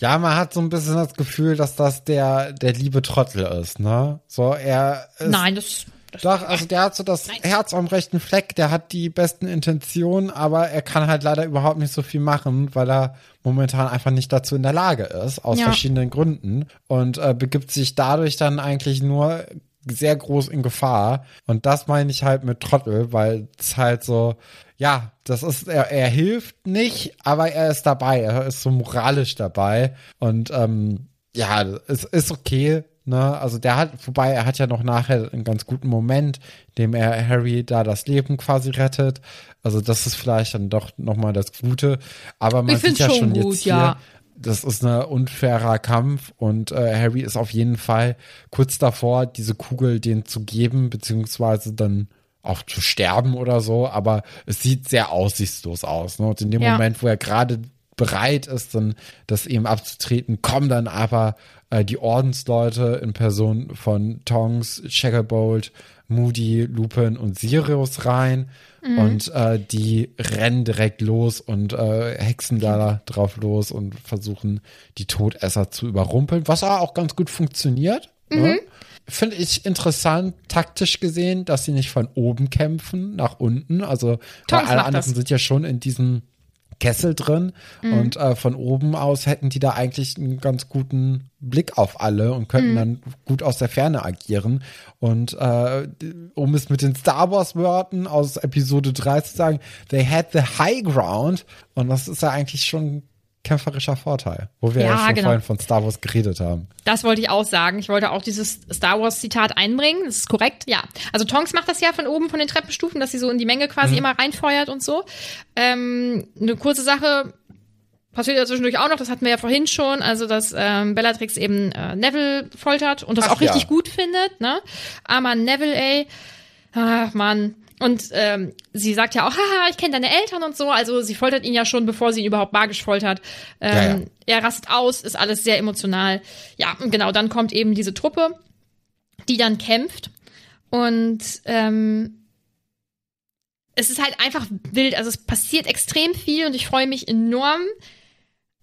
Ja, man hat so ein bisschen das Gefühl, dass das der, der liebe Trottel ist, ne? So, er ist. Nein, das, das Doch, also der hat so das Herz am rechten Fleck, der hat die besten Intentionen, aber er kann halt leider überhaupt nicht so viel machen, weil er momentan einfach nicht dazu in der Lage ist, aus Ja. verschiedenen Gründen. Und äh, begibt sich dadurch dann eigentlich nur sehr groß in Gefahr. Und das meine ich halt mit Trottel, weil es halt so, ja, das ist, er, er hilft nicht, aber er ist dabei, er ist so moralisch dabei. Und ähm, ja, es ist okay. Ne, also der hat, wobei er hat ja noch nachher einen ganz guten Moment, dem er Harry da das Leben quasi rettet. Also das ist vielleicht dann doch nochmal das Gute. Aber man Ich sieht ja schon schon gut, jetzt hier, ja. das ist ein unfairer Kampf und äh, Harry ist auf jeden Fall kurz davor, diese Kugel den zu geben, beziehungsweise dann auch zu sterben oder so, aber es sieht sehr aussichtslos aus. Ne? Und in dem Ja. Moment, wo er gerade bereit ist, dann das eben abzutreten, kommen dann aber äh, die Ordensleute in Person von Tongs, Shacklebolt, Moody, Lupin und Sirius rein und äh, die rennen direkt los und äh, hexen da drauf los und versuchen die Todesser zu überrumpeln, was aber auch ganz gut funktioniert. Ne? Finde ich interessant, taktisch gesehen, dass sie nicht von oben kämpfen, nach unten. Also weil alle anderen das. sind ja schon in diesem Kessel drin und äh, von oben aus hätten die da eigentlich einen ganz guten Blick auf alle und könnten dann gut aus der Ferne agieren. Und äh, um es mit den Star Wars Wörtern aus Episode 3 zu sagen, they had the high ground und das ist ja eigentlich schon kämpferischer Vorteil, wo wir ja, Ja, schon genau. vorhin von Star Wars geredet haben. Das wollte ich auch sagen. Ich wollte auch dieses Star Wars Zitat einbringen. Das ist korrekt. Ja. Also Tonks macht das ja von oben von den Treppenstufen, dass sie so in die Menge quasi immer reinfeuert und so. Ähm, eine kurze Sache passiert ja zwischendurch auch noch. Das hatten wir ja vorhin schon. Also, dass ähm, Bellatrix eben äh, Neville foltert und das Ach auch richtig ja. gut findet, ne? Armer Neville, ey. Ach, Mann. Und ähm, sie sagt ja auch, haha, ich kenne deine Eltern und so. Also sie foltert ihn ja schon, bevor sie ihn überhaupt magisch foltert. Ähm, Ja, ja. Er rastet aus, ist alles sehr emotional. Ja, und genau, dann kommt eben diese Truppe, die dann kämpft. Und ähm, es ist halt einfach wild. Also es passiert extrem viel und ich freue mich enorm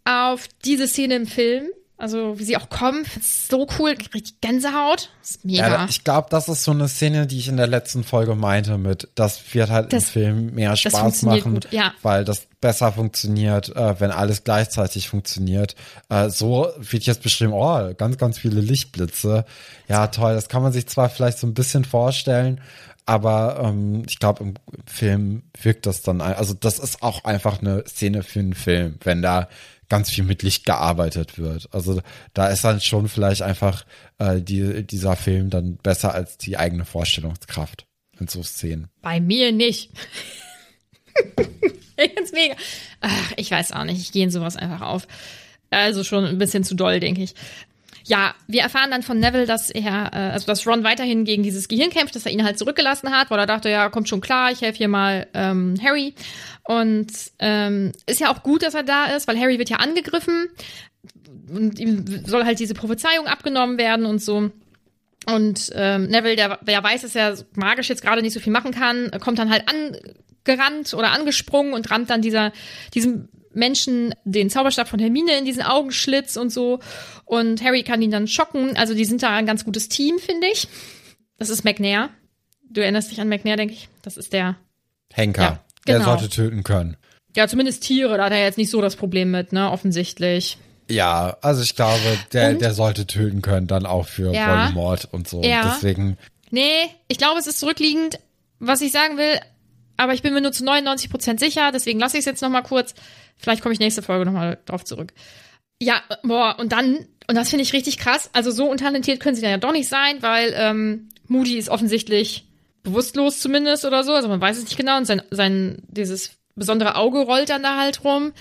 auf diese Szene im Film. Also wie sie auch kommen, ist so cool, richtig Gänsehaut. ist mega. Ja, ich glaube, das ist so eine Szene, die ich in der letzten Folge meinte mit, das wird halt Das- im Film mehr Spaß machen, gut, ja. weil das besser funktioniert, äh, wenn alles gleichzeitig funktioniert. Äh, so wird jetzt beschrieben, oh, ganz, ganz viele Lichtblitze. Ja, toll, das kann man sich zwar vielleicht so ein bisschen vorstellen, aber ähm, ich glaube, im Film wirkt das dann, ein- also das ist auch einfach eine Szene für einen Film, wenn da ganz viel mit Licht gearbeitet wird. Also da ist dann schon vielleicht einfach äh, die, dieser Film dann besser als die eigene Vorstellungskraft in so Szenen. Bei mir nicht. ich find's mega. Ach, ich weiß auch nicht. Ich gehe in sowas einfach auf. Also schon ein bisschen zu doll, denke ich. Ja, wir erfahren dann von Neville, dass er, äh, also dass Ron weiterhin gegen dieses Gehirn kämpft, dass er ihn halt zurückgelassen hat, weil er dachte, ja, kommt schon klar, ich helfe hier mal ähm, Harry. Und ähm, ist ja auch gut, dass er da ist, weil Harry wird ja angegriffen und ihm soll halt diese Prophezeiung abgenommen werden und so. Und ähm, Neville, der, der weiß, dass er magisch jetzt gerade nicht so viel machen kann, kommt dann halt angerannt oder angesprungen und rammt dann dieser, diesem Menschen den Zauberstab von Hermine in diesen Augenschlitz und so. Und Harry kann ihn dann schocken. Also die sind da ein ganz gutes Team, finde ich. Das ist McNair. Du erinnerst dich an McNair, denke ich. Das ist der, Henker, Ja, der genau. sollte töten können. ja, zumindest Tiere, da hat er jetzt nicht so das Problem mit, ne, offensichtlich. Ja, also ich glaube, der, der sollte töten können, dann auch für ja. Voldemort und so. Ja. Deswegen. Nee, ich glaube, es ist zurückliegend. Was ich sagen will, aber ich bin mir nur zu 99 Prozent sicher, deswegen lasse ich es jetzt nochmal kurz. Vielleicht komme ich nächste Folge nochmal drauf zurück. Ja, boah, und dann, und das finde ich richtig krass, also so untalentiert können sie dann ja doch nicht sein, weil ähm, Moody ist offensichtlich bewusstlos zumindest oder so, also man weiß es nicht genau und sein, sein dieses besondere Auge rollt dann da halt rum.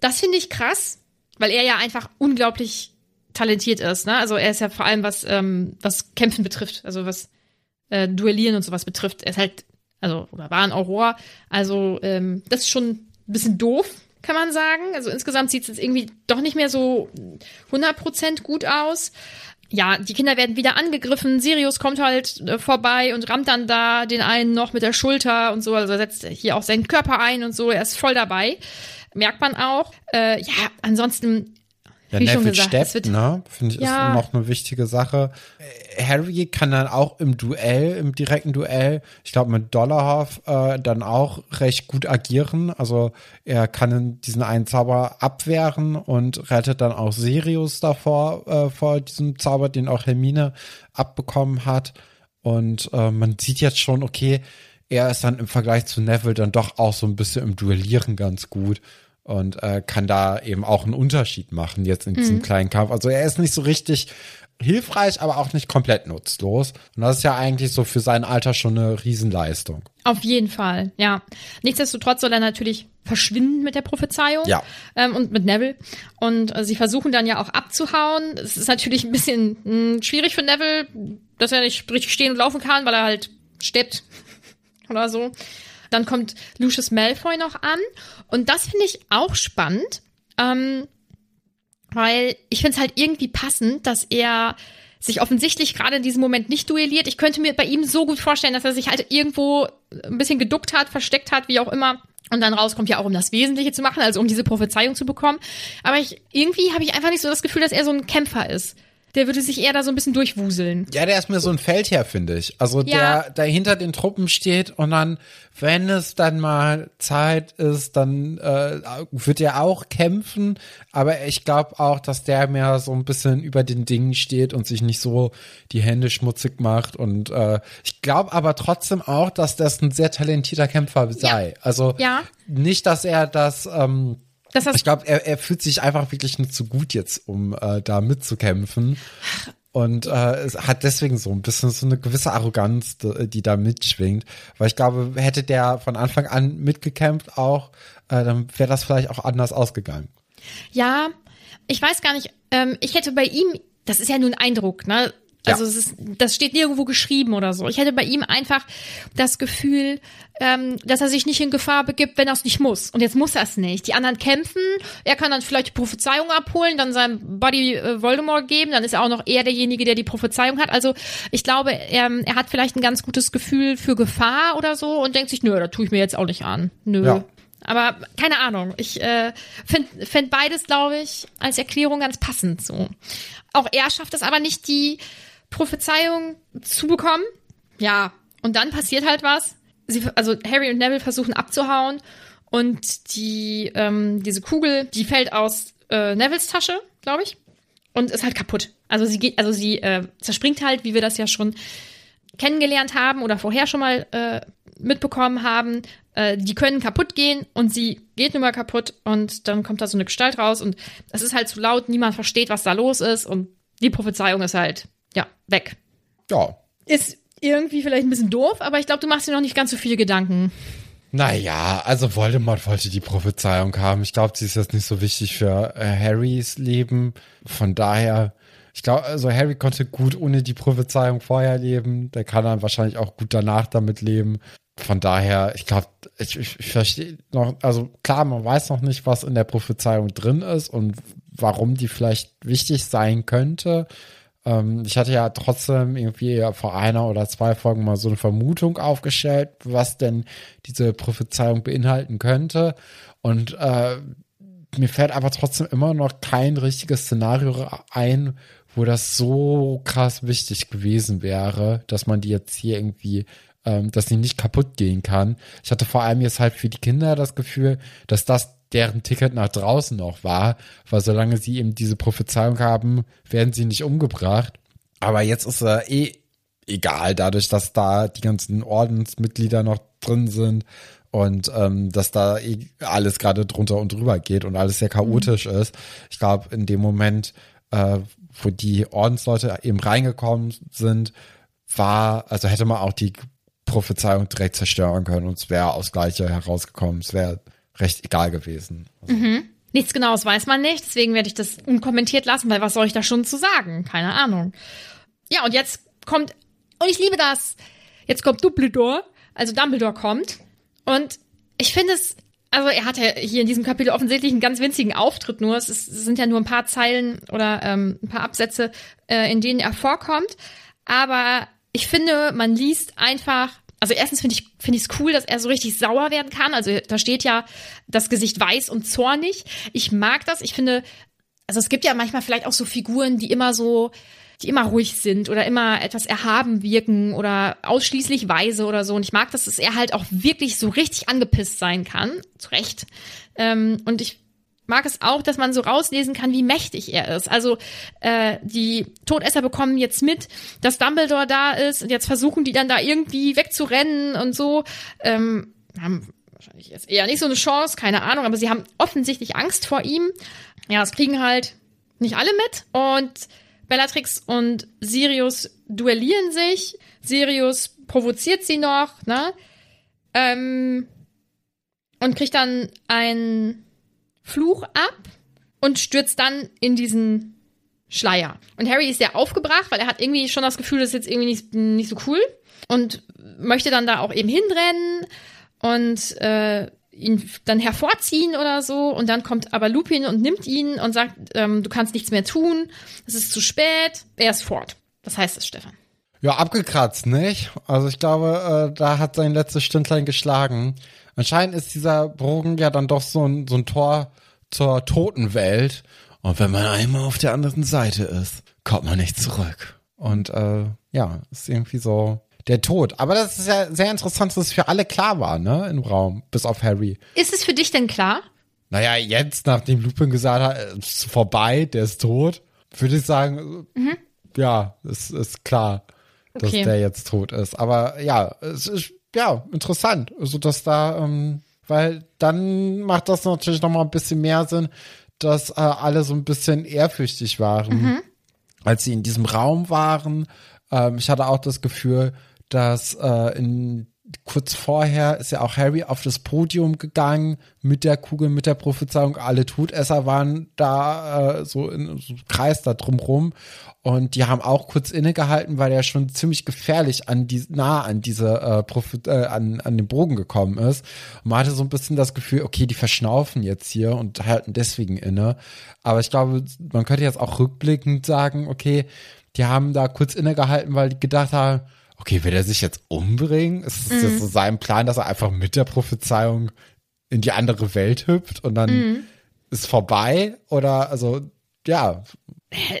Das finde ich krass, weil er ja einfach unglaublich talentiert ist, ne? Also er ist ja vor allem was ähm, was Kämpfen betrifft, also was äh, Duellieren und sowas betrifft. Er ist halt also oder war ein Aurora, also ähm, das ist schon ein bisschen doof, kann man sagen. Also insgesamt sieht es jetzt irgendwie doch nicht mehr so 100% gut aus. Ja, die Kinder werden wieder angegriffen. Sirius kommt halt äh, vorbei und rammt dann da den einen noch mit der Schulter und so. Also er setzt hier auch seinen Körper ein und so. Er ist voll dabei. Merkt man auch. Äh, ja, ansonsten ja, Neville steppt, ne? Finde ich, ja. ist noch eine wichtige Sache. Harry kann dann auch im Duell, im direkten Duell, ich glaube mit Dollarhoff, äh, dann auch recht gut agieren. Also er kann diesen einen Zauber abwehren und rettet dann auch Sirius davor, äh, vor diesem Zauber, den auch Hermine abbekommen hat. Und äh, man sieht jetzt schon, okay, er ist dann im Vergleich zu Neville dann doch auch so ein bisschen im Duellieren ganz gut und äh, kann da eben auch einen Unterschied machen jetzt in diesem mhm. kleinen Kampf. Also er ist nicht so richtig hilfreich, aber auch nicht komplett nutzlos. Und das ist ja eigentlich so für sein Alter schon eine Riesenleistung. Auf jeden Fall, ja. Nichtsdestotrotz soll er natürlich verschwinden mit der Prophezeiung ja. ähm, und mit Neville. Und äh, sie versuchen dann ja auch abzuhauen. Es ist natürlich ein bisschen mh, hm, schwierig für Neville, dass er nicht richtig stehen und laufen kann, weil er halt steppt oder so. Dann kommt Lucius Malfoy noch an. Und das finde ich auch spannend, ähm, weil ich finde es halt irgendwie passend, dass er sich offensichtlich gerade in diesem Moment nicht duelliert. Ich könnte mir bei ihm so gut vorstellen, dass er sich halt irgendwo ein bisschen geduckt hat, versteckt hat, wie auch immer. Und dann rauskommt ja auch, um das Wesentliche zu machen, also um diese Prophezeiung zu bekommen. Aber ich, irgendwie habe ich einfach nicht so das Gefühl, dass er so ein Kämpfer ist der würde sich eher da so ein bisschen durchwuseln. Ja, der ist mir so ein Feldherr, finde ich. Also ja. der, der hinter den Truppen steht und dann, wenn es dann mal Zeit ist, dann äh, wird er auch kämpfen. Aber ich glaube auch, dass der mehr so ein bisschen über den Dingen steht und sich nicht so die Hände schmutzig macht. Und äh, ich glaube aber trotzdem auch, dass das ein sehr talentierter Kämpfer sei. Ja. Also ja. nicht, dass er das ähm, das ich glaube, er, er fühlt sich einfach wirklich nicht so gut jetzt, um äh, da mitzukämpfen. Und äh, es hat deswegen so ein bisschen so eine gewisse Arroganz, die da mitschwingt. Weil ich glaube, hätte der von Anfang an mitgekämpft auch, äh, dann wäre das vielleicht auch anders ausgegangen. Ja, ich weiß gar nicht. Ähm, ich hätte bei ihm, das ist ja nur ein Eindruck, ne? Also ja. es ist, das steht nirgendwo geschrieben oder so. Ich hätte bei ihm einfach das Gefühl, ähm, dass er sich nicht in Gefahr begibt, wenn er es nicht muss. Und jetzt muss er es nicht. Die anderen kämpfen, er kann dann vielleicht die Prophezeiung abholen, dann seinem Buddy äh, Voldemort geben, dann ist er auch noch eher derjenige, der die Prophezeiung hat. Also ich glaube, er, er hat vielleicht ein ganz gutes Gefühl für Gefahr oder so und denkt sich, nö, da tue ich mir jetzt auch nicht an. Nö. Ja. Aber keine Ahnung. Ich äh, finde find beides, glaube ich, als Erklärung ganz passend so. Auch er schafft es aber nicht, die Prophezeiung zu bekommen. Ja, und dann passiert halt was. Sie, also Harry und Neville versuchen abzuhauen und die ähm, diese Kugel, die fällt aus äh, Nevilles Tasche, glaube ich, und ist halt kaputt. Also sie geht, also sie äh, zerspringt halt, wie wir das ja schon kennengelernt haben oder vorher schon mal äh, mitbekommen haben. Äh, die können kaputt gehen und sie geht nun mal kaputt und dann kommt da so eine Gestalt raus und es ist halt zu laut, niemand versteht, was da los ist und die Prophezeiung ist halt weg. Ja. Ist irgendwie vielleicht ein bisschen doof, aber ich glaube, du machst dir noch nicht ganz so viele Gedanken. Naja, also Voldemort wollte die Prophezeiung haben. Ich glaube, sie ist jetzt nicht so wichtig für äh, Harrys Leben. Von daher, ich glaube, also Harry konnte gut ohne die Prophezeiung vorher leben. Der kann dann wahrscheinlich auch gut danach damit leben. Von daher, ich glaube, ich, ich, ich verstehe noch, also klar, man weiß noch nicht, was in der Prophezeiung drin ist und warum die vielleicht wichtig sein könnte. Ähm, ich hatte ja trotzdem irgendwie vor einer oder zwei Folgen mal so eine Vermutung aufgestellt, was denn diese Prophezeiung beinhalten könnte. Und äh, mir fällt aber trotzdem immer noch kein richtiges Szenario ein, wo das so krass wichtig gewesen wäre, dass man die jetzt hier irgendwie, ähm, dass die nicht kaputt gehen kann. Ich hatte vor allem jetzt halt für die Kinder das Gefühl, dass das deren Ticket nach draußen noch war, weil solange sie eben diese Prophezeiung haben, werden sie nicht umgebracht. Aber jetzt ist er eh egal, dadurch, dass da die ganzen Ordensmitglieder noch drin sind und ähm, dass da eh alles gerade drunter und drüber geht und alles sehr chaotisch mhm. ist. Ich glaube, in dem Moment, äh, wo die Ordensleute eben reingekommen sind, war, also hätte man auch die Prophezeiung direkt zerstören können und es wäre aus Gleiche herausgekommen. Es wäre recht egal gewesen. Also. Mhm. Nichts Genaues weiß man nicht, deswegen werde ich das unkommentiert lassen, weil was soll ich da schon zu sagen? Keine Ahnung. Ja, und jetzt kommt, und ich liebe das, jetzt kommt Dumbledore, also Dumbledore kommt und ich finde es, also er hat ja hier in diesem Kapitel offensichtlich einen ganz winzigen Auftritt nur. Es, ist, es sind ja nur ein paar Zeilen oder ähm, ein paar Absätze, äh, in denen er vorkommt. Aber ich finde, man liest einfach also erstens finde ich finde ich es cool, dass er so richtig sauer werden kann. Also da steht ja das Gesicht weiß und zornig. Ich mag das. Ich finde, also es gibt ja manchmal vielleicht auch so Figuren, die immer so die immer ruhig sind oder immer etwas erhaben wirken oder ausschließlich weise oder so. Und ich mag, dass er halt auch wirklich so richtig angepisst sein kann. Zu Recht. Ähm, und ich mag es auch, dass man so rauslesen kann, wie mächtig er ist. Also äh, die Todesser bekommen jetzt mit, dass Dumbledore da ist und jetzt versuchen die dann da irgendwie wegzurennen und so. Ähm, haben wahrscheinlich jetzt eher nicht so eine Chance, keine Ahnung, aber sie haben offensichtlich Angst vor ihm. Ja, es kriegen halt nicht alle mit und Bellatrix und Sirius duellieren sich. Sirius provoziert sie noch, ne? Ähm, und kriegt dann ein Fluch ab und stürzt dann in diesen Schleier. Und Harry ist sehr aufgebracht, weil er hat irgendwie schon das Gefühl, das ist jetzt irgendwie nicht, nicht so cool und möchte dann da auch eben hinrennen und äh, ihn dann hervorziehen oder so. Und dann kommt aber Lupin und nimmt ihn und sagt, ähm, du kannst nichts mehr tun, es ist zu spät, er ist fort. Was heißt das, Stefan? Ja, abgekratzt, nicht? Also ich glaube, äh, da hat sein letztes Stündlein geschlagen. Anscheinend ist dieser Bogen ja dann doch so ein, so ein Tor zur Totenwelt. Und wenn man einmal auf der anderen Seite ist, kommt man nicht zurück. Und äh, ja, ist irgendwie so der Tod. Aber das ist ja sehr interessant, dass es für alle klar war, ne, im Raum, bis auf Harry. Ist es für dich denn klar? Naja, jetzt, nachdem Lupin gesagt hat, es ist vorbei, der ist tot, würde ich sagen, mhm. ja, es ist klar, dass okay. der jetzt tot ist. Aber ja, es ist ja, interessant. Also, dass da, ähm, weil dann macht das natürlich nochmal ein bisschen mehr Sinn, dass äh, alle so ein bisschen ehrfürchtig waren, mhm. als sie in diesem Raum waren. Ähm, ich hatte auch das Gefühl, dass äh, in kurz vorher ist ja auch Harry auf das Podium gegangen mit der Kugel, mit der Prophezeiung. Alle Todesser waren da äh, so in so Kreis da drumrum und die haben auch kurz innegehalten, weil er schon ziemlich gefährlich an die, nah an diese äh, Prophet, äh, an, an den Bogen gekommen ist. Und man hatte so ein bisschen das Gefühl, okay, die verschnaufen jetzt hier und halten deswegen inne. Aber ich glaube, man könnte jetzt auch rückblickend sagen, okay, die haben da kurz innegehalten, weil die gedacht haben, okay, will er sich jetzt umbringen? Ist es mhm. so sein Plan, dass er einfach mit der Prophezeiung in die andere Welt hüpft und dann mhm. ist vorbei? Oder also, ja.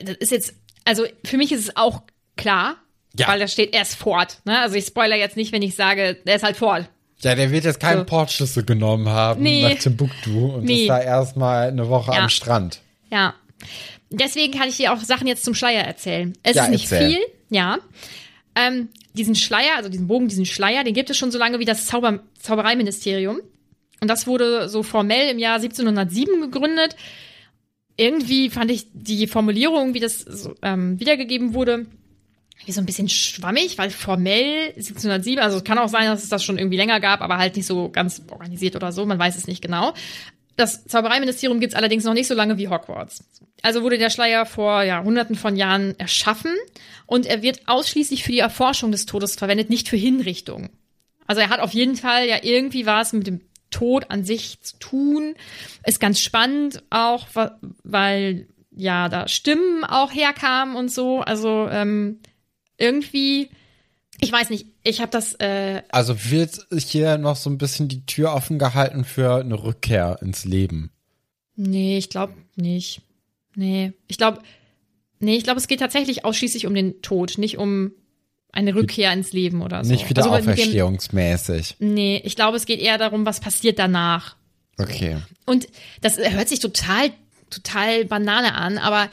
Das ist jetzt also für mich ist es auch klar, ja. weil da steht, er ist fort. Ne? Also ich spoiler jetzt nicht, wenn ich sage, er ist halt fort. Ja, der wird jetzt keinen so. Portschlüssel genommen haben nee. nach Timbuktu und nee. ist da erstmal eine Woche ja. am Strand. Ja. Deswegen kann ich dir auch Sachen jetzt zum Schleier erzählen. Es ja, ist nicht erzähl. viel, ja. Ähm, diesen Schleier, also diesen Bogen, diesen Schleier, den gibt es schon so lange wie das Zauber Zaubereiministerium. Und das wurde so formell im Jahr 1707 gegründet irgendwie fand ich die Formulierung, wie das so, ähm, wiedergegeben wurde, wie so ein bisschen schwammig, weil formell 1707, also es kann auch sein, dass es das schon irgendwie länger gab, aber halt nicht so ganz organisiert oder so, man weiß es nicht genau. Das Zaubereiministerium gibt es allerdings noch nicht so lange wie Hogwarts. Also wurde der Schleier vor ja, hunderten von Jahren erschaffen und er wird ausschließlich für die Erforschung des Todes verwendet, nicht für Hinrichtung. Also er hat auf jeden Fall ja irgendwie was mit dem Tod an sich zu tun. Ist ganz spannend auch, weil ja da Stimmen auch herkamen und so. Also ähm, irgendwie, ich weiß nicht, ich habe das. Äh, also wird hier noch so ein bisschen die Tür offen gehalten für eine Rückkehr ins Leben? Nee, ich glaube nicht. Nee, ich glaube, nee, ich glaube, es geht tatsächlich ausschließlich um den Tod, nicht um eine Rückkehr ins Leben oder so. Nicht wieder also auferstehungsmäßig. Nee, ich glaube, es geht eher darum, was passiert danach. Okay. Und das hört sich total, total Banane an, aber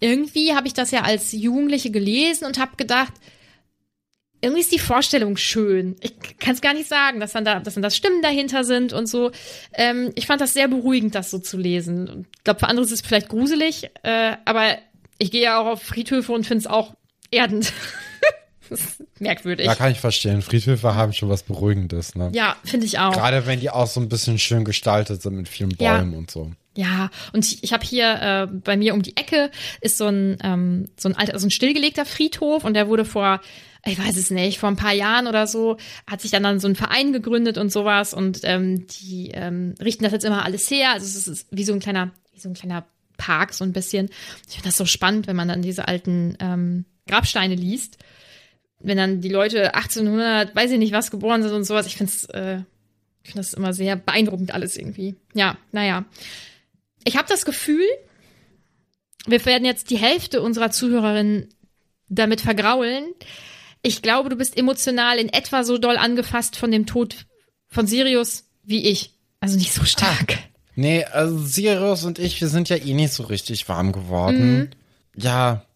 irgendwie habe ich das ja als Jugendliche gelesen und habe gedacht, irgendwie ist die Vorstellung schön. Ich kann es gar nicht sagen, dass dann da, dass dann das Stimmen dahinter sind und so. Ähm, ich fand das sehr beruhigend, das so zu lesen. Ich glaube, für andere ist es vielleicht gruselig, äh, aber ich gehe ja auch auf Friedhöfe und finde es auch erdend. merkwürdig. Ja, kann ich verstehen. Friedhöfe haben schon was Beruhigendes, ne? Ja, finde ich auch. Gerade wenn die auch so ein bisschen schön gestaltet sind mit vielen Bäumen Ja. und so. Ja, und ich, ich habe hier äh, bei mir um die Ecke ist so ein ähm, so ein alter, so ein stillgelegter Friedhof und der wurde vor ich weiß es nicht, vor ein paar Jahren oder so, hat sich dann, dann so ein Verein gegründet und sowas und ähm, die ähm, richten das jetzt immer alles her. Also es ist wie so ein kleiner, wie so ein kleiner Park, so ein bisschen. Ich finde das so spannend, wenn man dann diese alten ähm, Grabsteine liest. Wenn dann die Leute 1800, weiß ich nicht was, geboren sind und sowas. Ich finde es äh, ich finde das immer sehr beeindruckend alles irgendwie. Ja, naja. Ich habe das Gefühl, wir werden jetzt die Hälfte unserer Zuhörerinnen damit vergraulen. Ich glaube, du bist emotional in etwa so doll angefasst von dem Tod von Sirius wie ich. Also nicht so stark. Nee, also Sirius und ich, wir sind ja eh nicht so richtig warm geworden. Ja,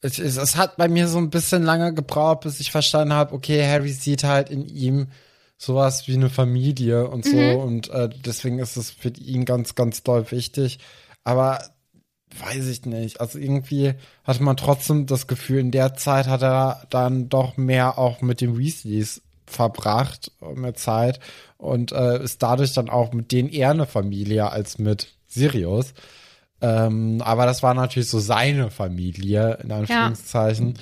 es, es, es hat bei mir so ein bisschen lange gebraucht, bis ich verstanden habe, okay, Harry sieht halt in ihm sowas wie eine Familie und so und äh, deswegen ist es für ihn ganz, ganz doll wichtig. Aber weiß ich nicht. Also irgendwie hatte man trotzdem das Gefühl, in der Zeit hat er dann doch mehr auch mit den Weasleys verbracht, mehr Zeit und äh, ist dadurch dann auch mit denen eher eine Familie als mit Sirius. Ähm, aber das war natürlich so seine Familie, in Anführungszeichen.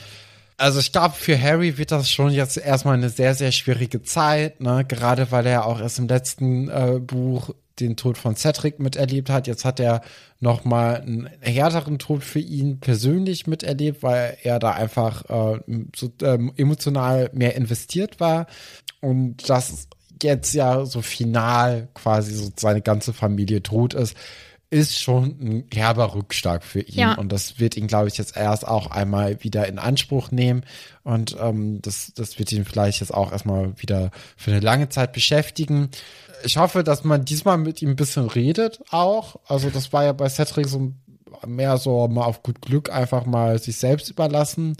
Also ich glaube, für Harry wird das schon jetzt erstmal eine sehr, sehr schwierige Zeit, ne? Gerade weil er auch erst im letzten äh, Buch den Tod von Cedric miterlebt hat. Jetzt hat er noch mal einen härteren Tod für ihn persönlich miterlebt, weil er da einfach äh, so, ähm, emotional mehr investiert war. Und das jetzt ja so final quasi so seine ganze Familie tot ist, ist schon ein herber Rückschlag für ihn. Ja. Und das wird ihn, glaube ich, jetzt erst auch einmal wieder in Anspruch nehmen. Und ähm, das, das wird ihn vielleicht jetzt auch erstmal wieder für eine lange Zeit beschäftigen. Ich hoffe, dass man diesmal mit ihm ein bisschen redet auch. Also das war ja bei Cedric so mehr so mal auf gut Glück einfach mal sich selbst überlassen.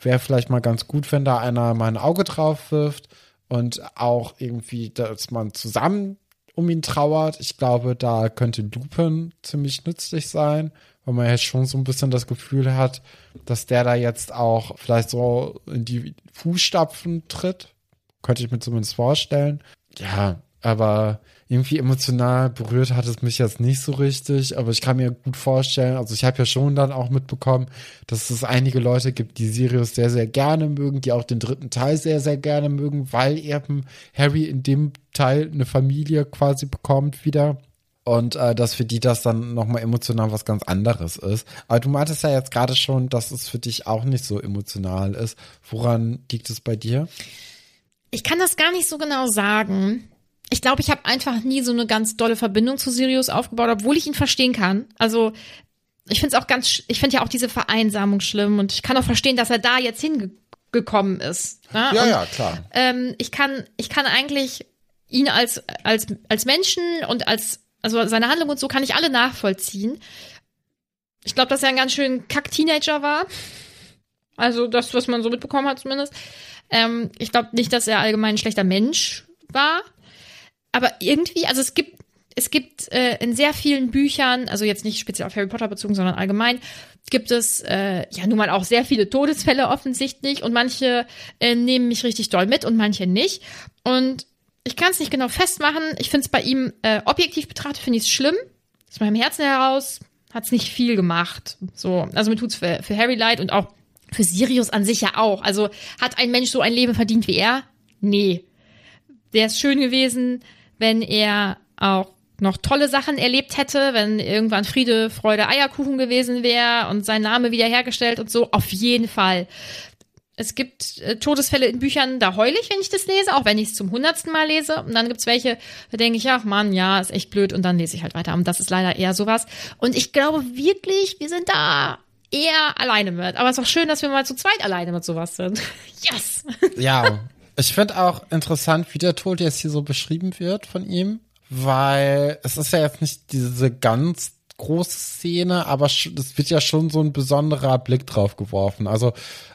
Wäre vielleicht mal ganz gut, wenn da einer mal ein Auge drauf wirft und auch irgendwie, dass man zusammen um ihn trauert. Ich glaube, da könnte Lupin ziemlich nützlich sein, weil man jetzt schon so ein bisschen das Gefühl hat, dass der da jetzt auch vielleicht so in die Fußstapfen tritt. Könnte ich mir zumindest vorstellen. Ja, aber irgendwie emotional berührt hat es mich jetzt nicht so richtig, aber ich kann mir gut vorstellen, also ich habe ja schon dann auch mitbekommen, dass es einige Leute gibt, die Sirius sehr, sehr gerne mögen, die auch den dritten Teil sehr, sehr gerne mögen, weil eben Harry in dem Teil eine Familie quasi bekommt wieder. Und äh, dass für die das dann nochmal emotional was ganz anderes ist. Aber du meintest ja jetzt gerade schon, dass es für dich auch nicht so emotional ist. Woran liegt es bei dir? Ich kann das gar nicht so genau sagen. Ich glaube, ich habe einfach nie so eine ganz dolle Verbindung zu Sirius aufgebaut, obwohl ich ihn verstehen kann. Also ich finde es auch ganz, ich finde ja auch diese Vereinsamung schlimm und ich kann auch verstehen, dass er da jetzt hingekommen ist. Ne? und, klar. ähm, ich kann, ich kann eigentlich ihn als, als, als Menschen und als, also seine Handlung und so kann ich alle nachvollziehen. Ich glaube, dass er ein ganz schön Kack-Teenager war. Also das, was man so mitbekommen hat zumindest. Ähm, ich glaube nicht, dass er allgemein ein schlechter Mensch war. Aber irgendwie, also es gibt, es gibt äh, in sehr vielen Büchern, also jetzt nicht speziell auf Harry Potter bezogen, sondern allgemein, gibt es äh, ja nun mal auch sehr viele Todesfälle offensichtlich und manche äh, nehmen mich richtig doll mit und manche nicht. Und ich kann es nicht genau festmachen. Ich finde es bei ihm äh, objektiv betrachtet, finde ich es schlimm. Aus meinem Herzen heraus hat es nicht viel gemacht. So, also mir tut's für, für Harry leid und auch für Sirius an sich ja auch. Also hat ein Mensch so ein Leben verdient wie er? Nee. Wäre es schön gewesen, wenn er auch noch tolle Sachen erlebt hätte, wenn irgendwann Friede, Freude, Eierkuchen gewesen wäre und sein Name wiederhergestellt und so. Auf jeden Fall. Es gibt äh, Todesfälle in Büchern, da heule ich, wenn ich das lese, auch wenn ich es zum hundertsten Mal lese. Und dann gibt's welche, da denke ich, ach Mann, ja, ist echt blöd und dann lese ich halt weiter. Und das ist leider eher sowas. Und ich glaube wirklich, wir sind da eher alleine mit. Aber es ist auch schön, dass wir mal zu zweit alleine mit sowas sind. Yes! Ja, ich finde auch interessant, wie der Tod jetzt hier so beschrieben wird von ihm, weil es ist ja jetzt nicht diese ganz große Szene, aber es wird ja schon so ein besonderer Blick drauf geworfen. Also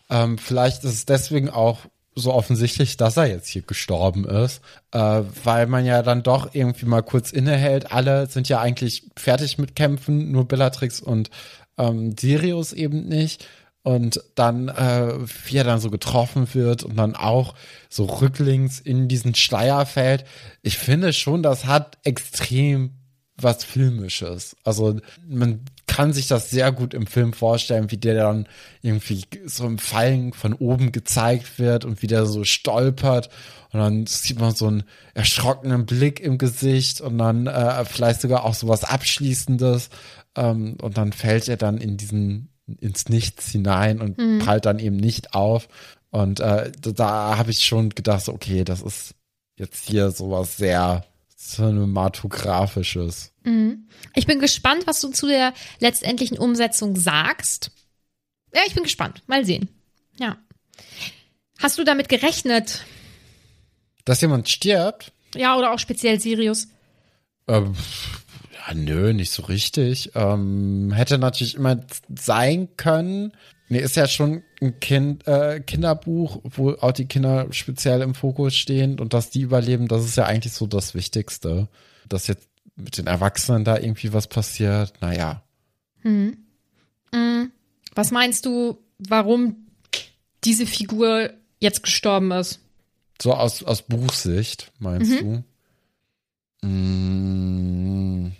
ähm, vielleicht ist es deswegen auch so offensichtlich, dass er jetzt hier gestorben ist, äh, weil man ja dann doch irgendwie mal kurz innehält. Alle sind ja eigentlich fertig mit Kämpfen, nur Bellatrix und ähm, Sirius eben nicht. Und dann, äh, wie er dann so getroffen wird und dann auch so rücklings in diesen Schleier fällt. Ich finde schon, das hat extrem was Filmisches. Also man kann sich das sehr gut im Film vorstellen, wie der dann irgendwie so im Fallen von oben gezeigt wird und wie der so stolpert und dann sieht man so einen erschrockenen Blick im Gesicht und dann äh, vielleicht sogar auch so was Abschließendes ähm, und dann fällt er dann in diesen ins Nichts hinein und mhm. prallt dann eben nicht auf und äh, da habe ich schon gedacht, okay, das ist jetzt hier sowas sehr cinematografisches. Mhm. Ich bin gespannt, was du zu der letztendlichen Umsetzung sagst. Ja, ich bin gespannt. Mal sehen. Ja. Hast du damit gerechnet? Dass jemand stirbt? Ja, oder auch speziell Sirius? Ähm, ja, nö, nicht so richtig. Ähm, hätte natürlich immer sein können. Nee, ist ja schon ein kind, äh, Kinderbuch, wo auch die Kinder speziell im Fokus stehen und dass die überleben, das ist ja eigentlich so das Wichtigste. Dass jetzt mit den Erwachsenen da irgendwie was passiert, naja. Hm. Mhm. Was meinst du, warum diese Figur jetzt gestorben ist? So aus, aus Buchsicht, meinst mhm. du? Mmh.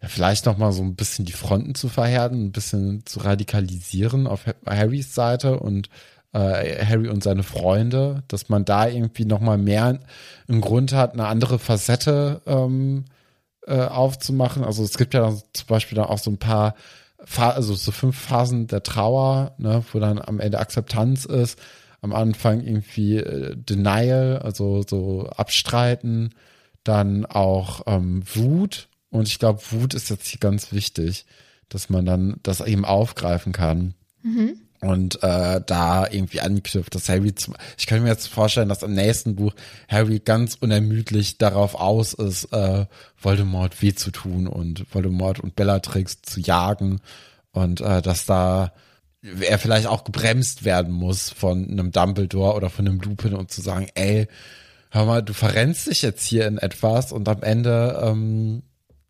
Ja, vielleicht noch mal so ein bisschen die Fronten zu verhärten, ein bisschen zu radikalisieren auf Harrys Seite und äh, Harry und seine Freunde, dass man da irgendwie noch mal mehr einen Grund hat, eine andere Facette ähm, äh, aufzumachen. Also es gibt ja zum Beispiel dann auch so ein paar, also so fünf Phasen der Trauer, ne, wo dann am Ende Akzeptanz ist, am Anfang irgendwie äh, Denial, also so Abstreiten, dann auch ähm, Wut und ich glaube, Wut ist jetzt hier ganz wichtig, dass man dann das eben aufgreifen kann. Mhm und äh, da irgendwie anknüpft, dass Harry zum, ich könnte mir jetzt vorstellen, dass im nächsten Buch Harry ganz unermüdlich darauf aus ist, äh, Voldemort weh zu tun und Voldemort und Bellatrix zu jagen und äh, dass da er vielleicht auch gebremst werden muss von einem Dumbledore oder von einem Lupin und zu sagen, ey, hör mal, du verrennst dich jetzt hier in etwas und am Ende ähm,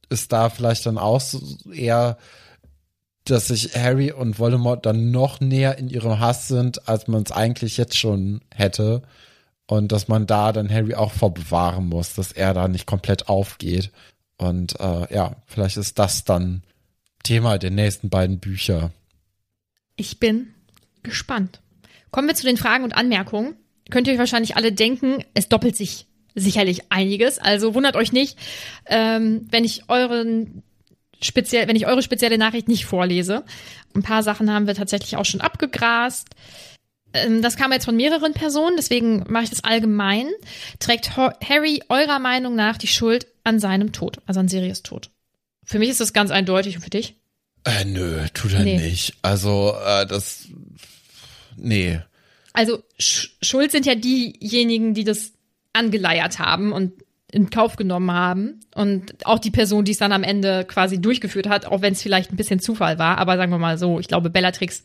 ist da vielleicht dann auch so eher dass sich Harry und Voldemort dann noch näher in ihrem Hass sind, als man es eigentlich jetzt schon hätte. Und dass man da dann Harry auch vorbewahren muss, dass er da nicht komplett aufgeht. Und äh, ja, vielleicht ist das dann Thema der nächsten beiden Bücher. Ich bin gespannt. Kommen wir zu den Fragen und Anmerkungen. Könnt ihr euch wahrscheinlich alle denken, es doppelt sich sicherlich einiges. Also wundert euch nicht, ähm, wenn ich euren speziell, wenn ich eure spezielle Nachricht nicht vorlese. Ein paar Sachen haben wir tatsächlich auch schon abgegrast. Ähm, das kam jetzt von mehreren Personen, deswegen mache ich das allgemein. Trägt Harry eurer Meinung nach die Schuld an seinem Tod, also an Sirius Tod? Für mich ist das ganz eindeutig und für dich? Äh, nö, tut er nee. nicht. Also, äh, das. Nee. Also, Sch Schuld sind ja diejenigen, die das angeleiert haben und in Kauf genommen haben und auch die Person, die es dann am Ende quasi durchgeführt hat, auch wenn es vielleicht ein bisschen Zufall war, aber sagen wir mal so, ich glaube, Bellatrix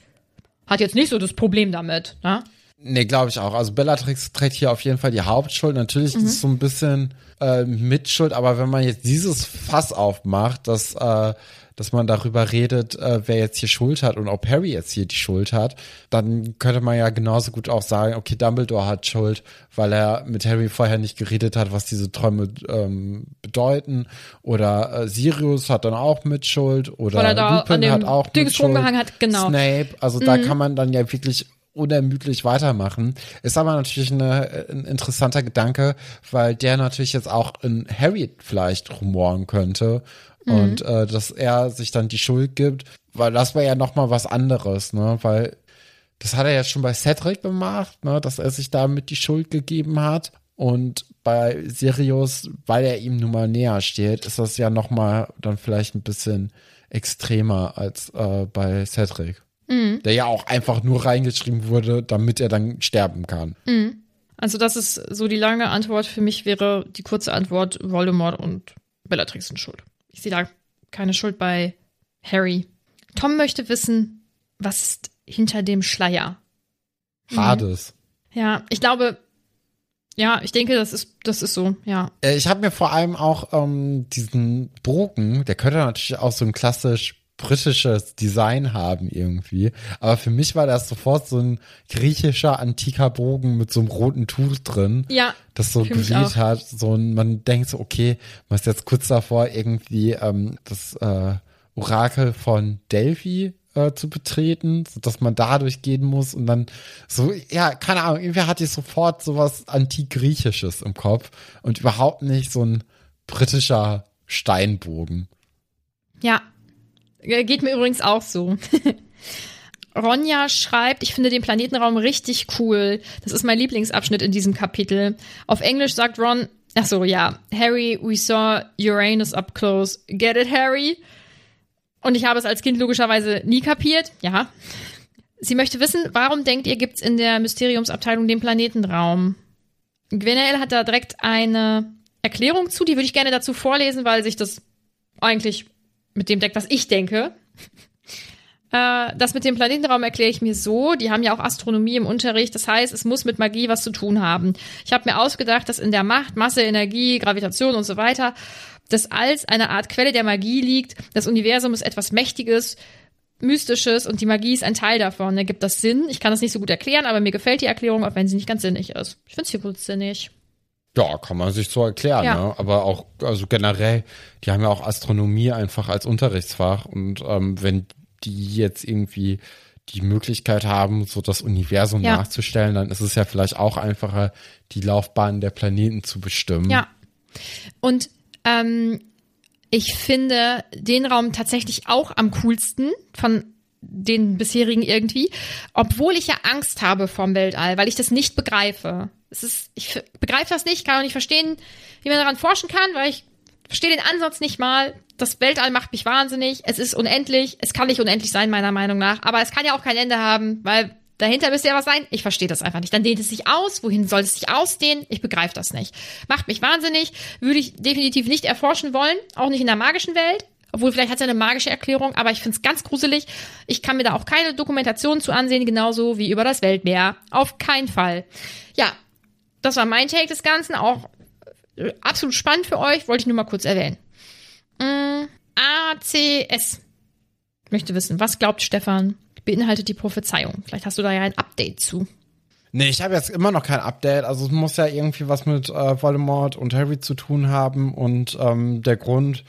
hat jetzt nicht so das Problem damit, ne? Nee, glaube ich auch. Also Bellatrix trägt hier auf jeden Fall die Hauptschuld. Natürlich mhm. ist es so ein bisschen äh, Mitschuld, aber wenn man jetzt dieses Fass aufmacht, dass äh, dass man darüber redet, äh, wer jetzt hier Schuld hat und ob Harry jetzt hier die Schuld hat, dann könnte man ja genauso gut auch sagen, okay, Dumbledore hat Schuld, weil er mit Harry vorher nicht geredet hat, was diese Träume ähm, bedeuten. Oder äh, Sirius hat dann auch mit Schuld. Oder Lupin hat auch mit Schuld. Hat, genau. Snape, also mhm. da kann man dann ja wirklich unermüdlich weitermachen. Ist aber natürlich eine, ein interessanter Gedanke, weil der natürlich jetzt auch in Harry vielleicht rumoren könnte mhm. und äh, dass er sich dann die Schuld gibt, weil das wäre ja noch mal was anderes, ne, weil das hat er ja schon bei Cedric gemacht, ne, dass er sich damit die Schuld gegeben hat und bei Sirius, weil er ihm nun mal näher steht, ist das ja noch mal dann vielleicht ein bisschen extremer als äh, bei Cedric. Mhm. Der ja auch einfach nur reingeschrieben wurde, damit er dann sterben kann. Mhm. Also das ist so die lange Antwort. Für mich wäre die kurze Antwort Voldemort und Bellatrix ist schuld. Ich sehe da keine Schuld bei Harry. Tom möchte wissen, was ist hinter dem Schleier? Hades. Ja, ich glaube, ja, ich denke, das ist, das ist so, ja. Äh, Ich habe mir vor allem auch ähm, diesen Bogen, der könnte natürlich auch so ein klassisch britisches Design haben irgendwie. Aber für mich war das sofort so ein griechischer antiker Bogen mit so einem roten Tuch drin. Ja, Das so geweht hat. So ein, man denkt so, okay, man ist jetzt kurz davor, irgendwie ähm, das äh, Orakel von Delphi äh, zu betreten, sodass man dadurch gehen muss und dann so, ja, keine Ahnung, irgendwie hatte ich sofort sowas antik-griechisches im Kopf und überhaupt nicht so ein britischer Steinbogen. Ja, geht mir übrigens auch so. Ronja schreibt, ich finde den Planetenraum richtig cool. Das ist mein Lieblingsabschnitt in diesem Kapitel. Auf Englisch sagt Ron, ach so, ja, Harry, we saw Uranus up close. Get it, Harry? Und ich habe es als Kind logischerweise nie kapiert. Ja. Sie möchte wissen, warum denkt ihr, gibt's in der Mysteriumsabteilung den Planetenraum? Gwenael hat da direkt eine Erklärung zu, die würde ich gerne dazu vorlesen, weil sich das eigentlich mit dem deckt, was ich denke. Äh, das mit dem Planetenraum erkläre ich mir so. Die haben ja auch Astronomie im Unterricht. Das heißt, es muss mit Magie was zu tun haben. Ich habe mir ausgedacht, dass in der Macht, Masse, Energie, Gravitation und so weiter das als eine Art Quelle der Magie liegt. Das Universum ist etwas Mächtiges, Mystisches und die Magie ist ein Teil davon. Da gibt das Sinn. Ich kann das nicht so gut erklären, aber mir gefällt die Erklärung, auch wenn sie nicht ganz sinnig ist. Ich finde sie gut sinnig. Ja, kann man sich so erklären, Ja. ne? Aber auch, also generell, die haben ja auch Astronomie einfach als Unterrichtsfach und ähm, wenn die jetzt irgendwie die Möglichkeit haben, so das Universum Ja. nachzustellen, dann ist es ja vielleicht auch einfacher, die Laufbahn der Planeten zu bestimmen. Ja. Und ähm, ich finde den Raum tatsächlich auch am coolsten von den bisherigen irgendwie, obwohl ich ja Angst habe vom Weltall, weil ich das nicht begreife. Es ist, ich begreife das nicht, kann auch nicht verstehen, wie man daran forschen kann, weil ich verstehe den Ansatz nicht mal. Das Weltall macht mich wahnsinnig. Es ist unendlich. Es kann nicht unendlich sein, meiner Meinung nach. Aber es kann ja auch kein Ende haben, weil dahinter müsste ja was sein. Ich verstehe das einfach nicht. Dann dehnt es sich aus. Wohin soll es sich ausdehnen? Ich begreife das nicht. Macht mich wahnsinnig. Würde ich definitiv nicht erforschen wollen. Auch nicht in der magischen Welt. Obwohl, vielleicht hat es ja eine magische Erklärung, aber ich finde es ganz gruselig. Ich kann mir da auch keine Dokumentation zu ansehen, genauso wie über das Weltmeer. Auf keinen Fall. Ja, das war mein Take des Ganzen. Auch äh, absolut spannend für euch. Wollte ich nur mal kurz erwähnen. Mm, ACS möchte wissen, was glaubt Stefan, beinhaltet die Prophezeiung? Vielleicht hast du da ja ein Update zu. Nee, ich habe jetzt immer noch kein Update. Also es muss ja irgendwie was mit äh, Voldemort und Harry zu tun haben. Und ähm, der Grund,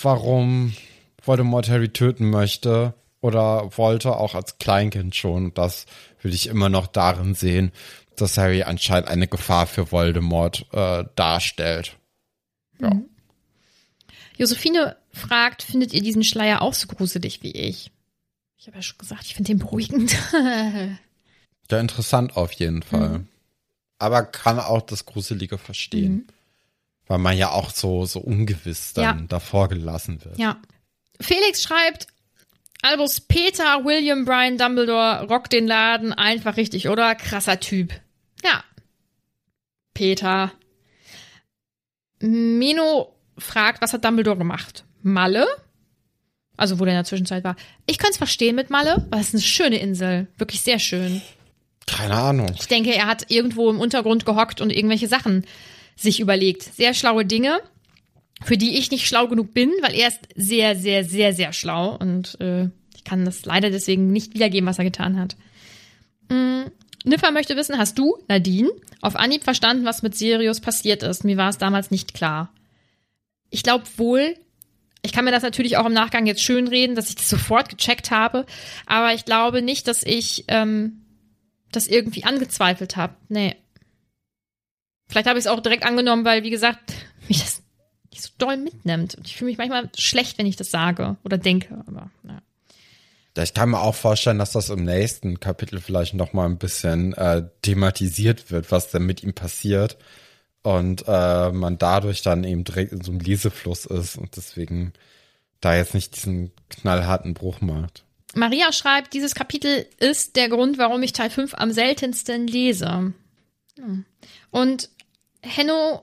warum Voldemort Harry töten möchte oder wollte, auch als Kleinkind schon, das würde ich immer noch darin sehen, dass Harry anscheinend eine Gefahr für Voldemort äh, darstellt. Ja. Josephine fragt, findet ihr diesen Schleier auch so gruselig wie ich? Ich habe ja schon gesagt, ich finde den beruhigend. Ja, interessant auf jeden Fall. Aber kann auch das Gruselige verstehen. Weil man ja auch so, so ungewiss dann Ja. davor gelassen wird. ja. Felix schreibt, Albus Peter William Brian Dumbledore rockt den Laden einfach richtig, oder? Krasser Typ. Ja. Peter. Mino fragt, was hat Dumbledore gemacht? Malle? Also, wo der in der Zwischenzeit war. Ich kann es verstehen mit Malle, weil es ist eine schöne Insel. Wirklich sehr schön. Keine Ahnung. Ich denke, er hat irgendwo im Untergrund gehockt und irgendwelche Sachen sich überlegt. Sehr schlaue Dinge, für die ich nicht schlau genug bin, weil er ist sehr, sehr, sehr, sehr schlau und äh, ich kann das leider deswegen nicht wiedergeben, was er getan hat. Mm, Niffer möchte wissen, hast du, Nadine, auf Anhieb verstanden, was mit Sirius passiert ist? Mir war es damals nicht klar. Ich glaube wohl, ich kann mir das natürlich auch im Nachgang jetzt schön reden, dass ich das sofort gecheckt habe, aber ich glaube nicht, dass ich ähm, das irgendwie angezweifelt habe. Nee. Vielleicht habe ich es auch direkt angenommen, weil, wie gesagt, mich das nicht so doll mitnimmt. Und ich fühle mich manchmal schlecht, wenn ich das sage oder denke. Aber ja. Ich kann mir auch vorstellen, dass das im nächsten Kapitel vielleicht noch mal ein bisschen äh, thematisiert wird, was denn mit ihm passiert. Und äh, man dadurch dann eben direkt in so einem Lesefluss ist und deswegen da jetzt nicht diesen knallharten Bruch macht. Maria schreibt, dieses Kapitel ist der Grund, warum ich Teil 5 am seltensten lese. Und Henno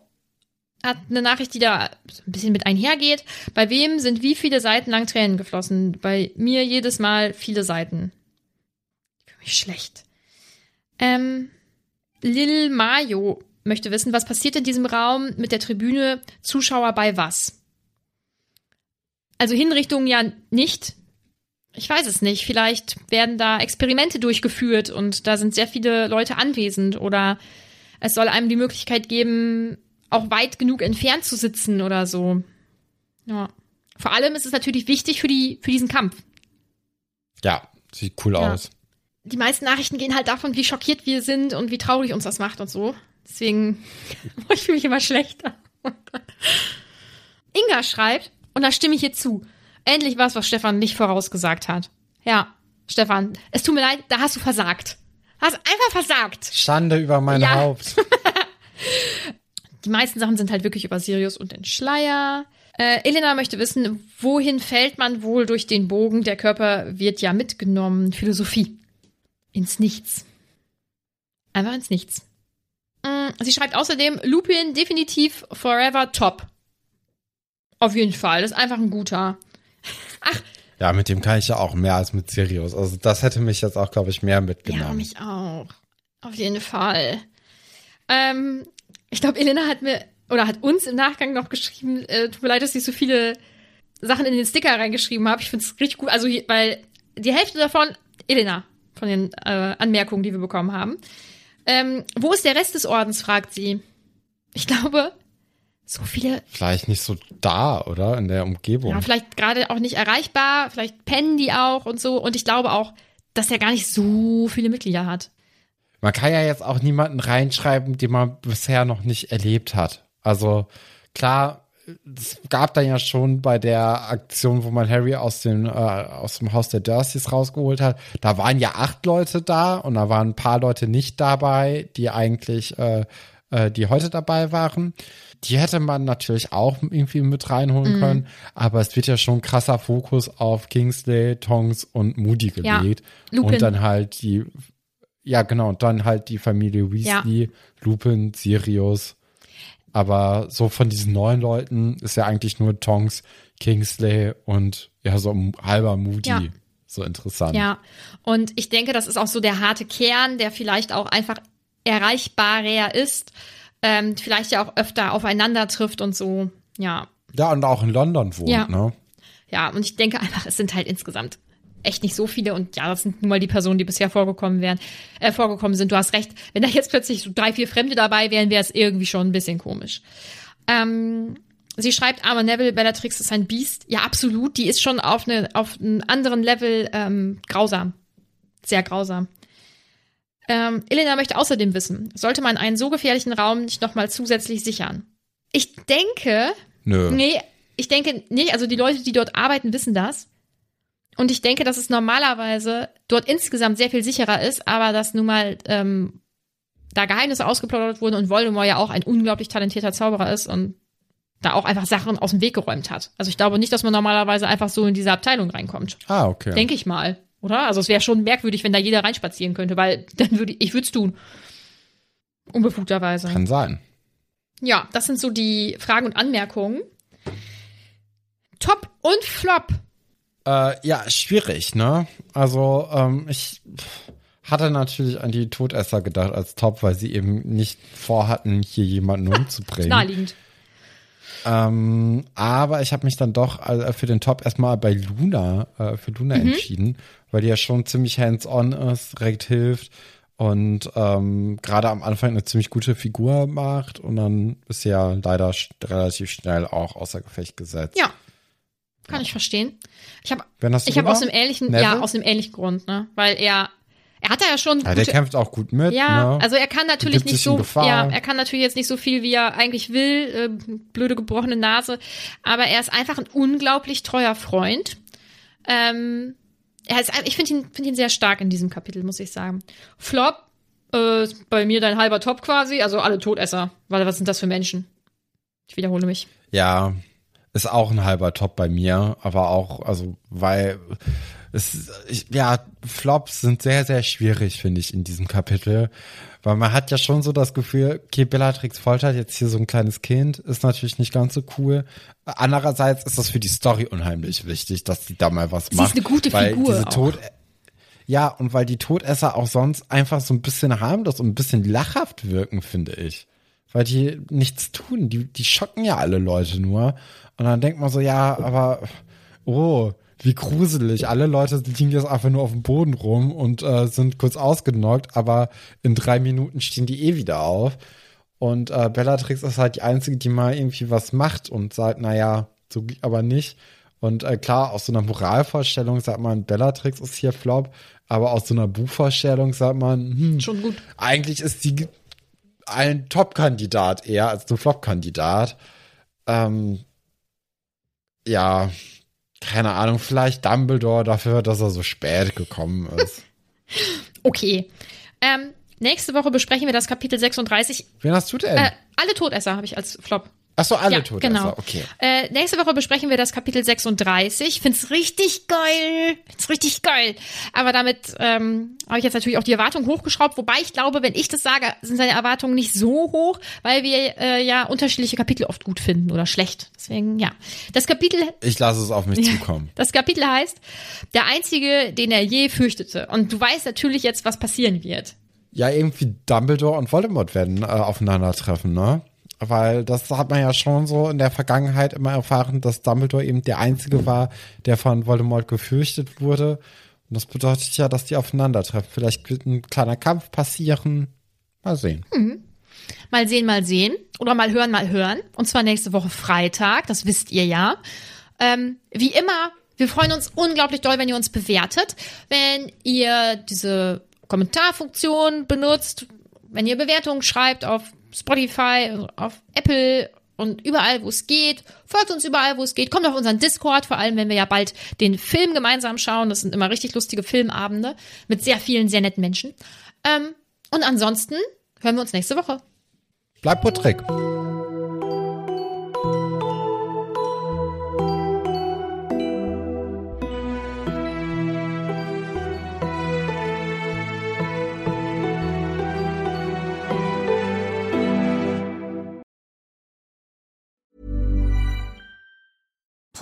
hat eine Nachricht, die da ein bisschen mit einhergeht. Bei wem sind wie viele Seiten lang Tränen geflossen? Bei mir jedes Mal viele Seiten. Für mich schlecht. Ähm, Lil Mayo möchte wissen, was passiert in diesem Raum mit der Tribüne? Zuschauer bei was? Also Hinrichtungen ja nicht. Ich weiß es nicht. Vielleicht werden da Experimente durchgeführt und da sind sehr viele Leute anwesend oder es soll einem die Möglichkeit geben, auch weit genug entfernt zu sitzen oder so. Ja. Vor allem ist es natürlich wichtig für die, für diesen Kampf. Ja, sieht cool Ja. aus. Die meisten Nachrichten gehen halt davon, wie schockiert wir sind und wie traurig uns das macht und so. Deswegen, ich fühle mich immer schlechter. Inga schreibt, und da stimme ich ihr zu. Endlich was, was Stefan nicht vorausgesagt hat. Ja, Stefan, es tut mir leid, da hast du versagt. Hast einfach versagt. Schande über mein Ja. Haupt. Die meisten Sachen sind halt wirklich über Sirius und den Schleier. Äh, Elena möchte wissen, wohin fällt man wohl durch den Bogen? Der Körper wird ja mitgenommen. Philosophie. Ins Nichts. Einfach ins Nichts. Mm, Sie schreibt außerdem, Lupin definitiv forever top. Auf jeden Fall. Das ist einfach ein guter. Ja, mit dem kann ich ja auch mehr als mit Sirius. Also das hätte mich jetzt auch, glaube ich, mehr Ja, mitgenommen. mich auch. Auf jeden Fall. Ähm, ich glaube, Elena hat mir oder hat uns im Nachgang noch geschrieben, äh, tut mir leid, dass ich so viele Sachen in den Sticker reingeschrieben habe. Ich finde es richtig gut. Also, weil die Hälfte davon, Elena, von den äh, Anmerkungen, die wir bekommen haben. Ähm, wo ist der Rest des Ordens, fragt sie. Ich glaube, so viele Vielleicht nicht so da, oder? In der Umgebung. ja, vielleicht gerade auch nicht erreichbar, vielleicht pennen die auch und so. Und ich glaube auch, dass er gar nicht so viele Mitglieder hat. Man kann ja jetzt auch niemanden reinschreiben, den man bisher noch nicht erlebt hat. Also klar, es gab dann ja schon bei der Aktion, wo man Harry aus dem, äh, aus dem Haus der Dursleys rausgeholt hat, da waren ja acht Leute da und da waren ein paar Leute nicht dabei, die eigentlich, äh, äh, die heute dabei waren. Die hätte man natürlich auch irgendwie mit Mhm. reinholen können, aber es wird ja schon krasser Fokus auf Kingsley, Tongs und Moody Ja, gelegt. Lupin. Und dann halt die, ja genau, und dann halt die Familie Weasley, Lupin, Sirius. Aber so von diesen neun Leuten ist ja eigentlich nur Tonks, Kingsley und ja, so ein halber Moody. Ja. So interessant. Ja, und ich denke, das ist auch so der harte Kern, der vielleicht auch einfach erreichbarer ist, ähm, vielleicht ja auch öfter aufeinander trifft und so. Ja, Ja, und auch in London wohnt, Ja. ne? ja, und ich denke einfach, es sind halt insgesamt echt nicht so viele und ja, das sind nun mal die Personen, die bisher vorgekommen wären, äh, vorgekommen sind. Du hast recht. Wenn da jetzt plötzlich so drei, vier Fremde dabei wären, wäre es irgendwie schon ein bisschen komisch. Ähm, sie schreibt, aber Neville Bellatrix ist ein Biest. Ja, absolut. Die ist schon auf eine, auf einem anderen Level ähm, grausam. Sehr grausam. Ähm, Elena möchte außerdem wissen, sollte man einen so gefährlichen Raum nicht nochmal zusätzlich sichern? Ich denke, Nö. Nee, ich denke nicht. Also die Leute, die dort arbeiten, wissen das. Und ich denke, dass es normalerweise dort insgesamt sehr viel sicherer ist, aber dass nun mal ähm, da Geheimnisse ausgeplaudert wurden und Voldemort ja auch ein unglaublich talentierter Zauberer ist und da auch einfach Sachen aus dem Weg geräumt hat. Also ich glaube nicht, dass man normalerweise einfach so in diese Abteilung reinkommt. Ah, okay. Denke ich mal, oder? Also es wäre schon merkwürdig, wenn da jeder reinspazieren könnte, weil dann würde ich würde es tun. Unbefugterweise. Kann sein. Ja, das sind so die Fragen und Anmerkungen. Top und Flop. Äh, ja, schwierig, ne? Also, ähm, ich hatte natürlich an die Todesser gedacht als Top, weil sie eben nicht vorhatten, hier jemanden umzubringen. Naheliegend. Ähm, aber ich habe mich dann doch äh, für den Top erstmal bei Luna, äh, für Luna Mhm. entschieden, weil die ja schon ziemlich hands-on ist, direkt hilft und ähm, gerade am Anfang eine ziemlich gute Figur macht und dann ist sie ja leider relativ schnell auch außer Gefecht gesetzt. Ja. Kann ich verstehen. Ich habe ich habe aus einem ähnlichen, Neville? ja, aus einem ähnlichen Grund, ne? Weil er, er hat ja schon Ja, der kämpft auch gut mit. ja, ne? also er kann natürlich nicht so, ja, er kann natürlich jetzt nicht so viel, wie er eigentlich will, äh, blöde gebrochene Nase, aber er ist einfach ein unglaublich treuer Freund. Ähm, er ist, ich finde ihn, finde ihn sehr stark in diesem Kapitel, muss ich sagen. Flop, äh, bei mir dein halber Top quasi, also alle Todesser, weil was sind das für Menschen? Ich wiederhole mich. Ja, ist auch ein halber Top bei mir, aber auch, also, weil es, ich, ja, Flops sind sehr, sehr schwierig, finde ich, in diesem Kapitel, Weil man hat ja schon so das Gefühl, okay, Bellatrix foltert jetzt hier so ein kleines Kind, ist natürlich nicht ganz so cool. Andererseits ist das für die Story unheimlich wichtig, dass die da mal was Sie macht. ist eine gute weil Figur Diese auch. Tod ja, und weil die Todesser auch sonst einfach so ein bisschen harmlos und ein bisschen lachhaft wirken, finde ich. Weil die nichts tun. Die, die schocken ja alle Leute nur. Und dann denkt man so, ja, aber, oh, wie gruselig. Alle Leute liegen jetzt einfach nur auf dem Boden rum und äh, sind kurz ausgenockt, aber in drei Minuten stehen die eh wieder auf. Und äh, Bellatrix ist halt die Einzige, die mal irgendwie was macht und sagt, naja, so geht aber nicht. Und äh, klar, aus so einer Moralvorstellung sagt man, Bellatrix ist hier Flop, aber aus so einer Buchvorstellung sagt man, hm, Schon gut. eigentlich ist die ein Top-Kandidat eher als ein Flop-Kandidat. Ähm, ja, keine Ahnung, vielleicht Dumbledore dafür, dass er so spät gekommen ist. Okay. Ähm, nächste Woche besprechen wir das Kapitel 36. Wen hast du denn? Äh, alle Todesser habe ich als Flop. Ach so, alle ja, Todesser, genau. okay. Äh, nächste Woche besprechen wir das Kapitel 36. Find's richtig geil. Find's richtig geil. Aber damit ähm, habe ich jetzt natürlich auch die Erwartungen hochgeschraubt. Wobei ich glaube, wenn ich das sage, sind seine Erwartungen nicht so hoch, weil wir äh, ja unterschiedliche Kapitel oft gut finden oder schlecht. Deswegen, ja. Das Kapitel Ich lasse es auf mich zukommen. Das Kapitel heißt, der Einzige, den er je fürchtete. Und du weißt natürlich jetzt, was passieren wird. Ja, irgendwie Dumbledore und Voldemort werden äh, aufeinandertreffen, ne? Weil das hat man ja schon so in der Vergangenheit immer erfahren, dass Dumbledore eben der Einzige war, der von Voldemort gefürchtet wurde. Und das bedeutet ja, dass die aufeinandertreffen. Vielleicht wird ein kleiner Kampf passieren. Mal sehen. Mal sehen, mal sehen. Oder mal hören, mal hören. Und zwar nächste Woche Freitag. Das wisst ihr ja. Ähm, wie immer, wir freuen uns unglaublich doll, wenn ihr uns bewertet. Wenn ihr diese Kommentarfunktion benutzt. Wenn ihr Bewertungen schreibt auf Spotify, auf Apple und überall, wo es geht. Folgt uns überall, wo es geht. Kommt auf unseren Discord, vor allem, wenn wir ja bald den Film gemeinsam schauen. Das sind immer richtig lustige Filmabende mit sehr vielen, sehr netten Menschen. Ähm, und ansonsten hören wir uns nächste Woche. Bleib putrig.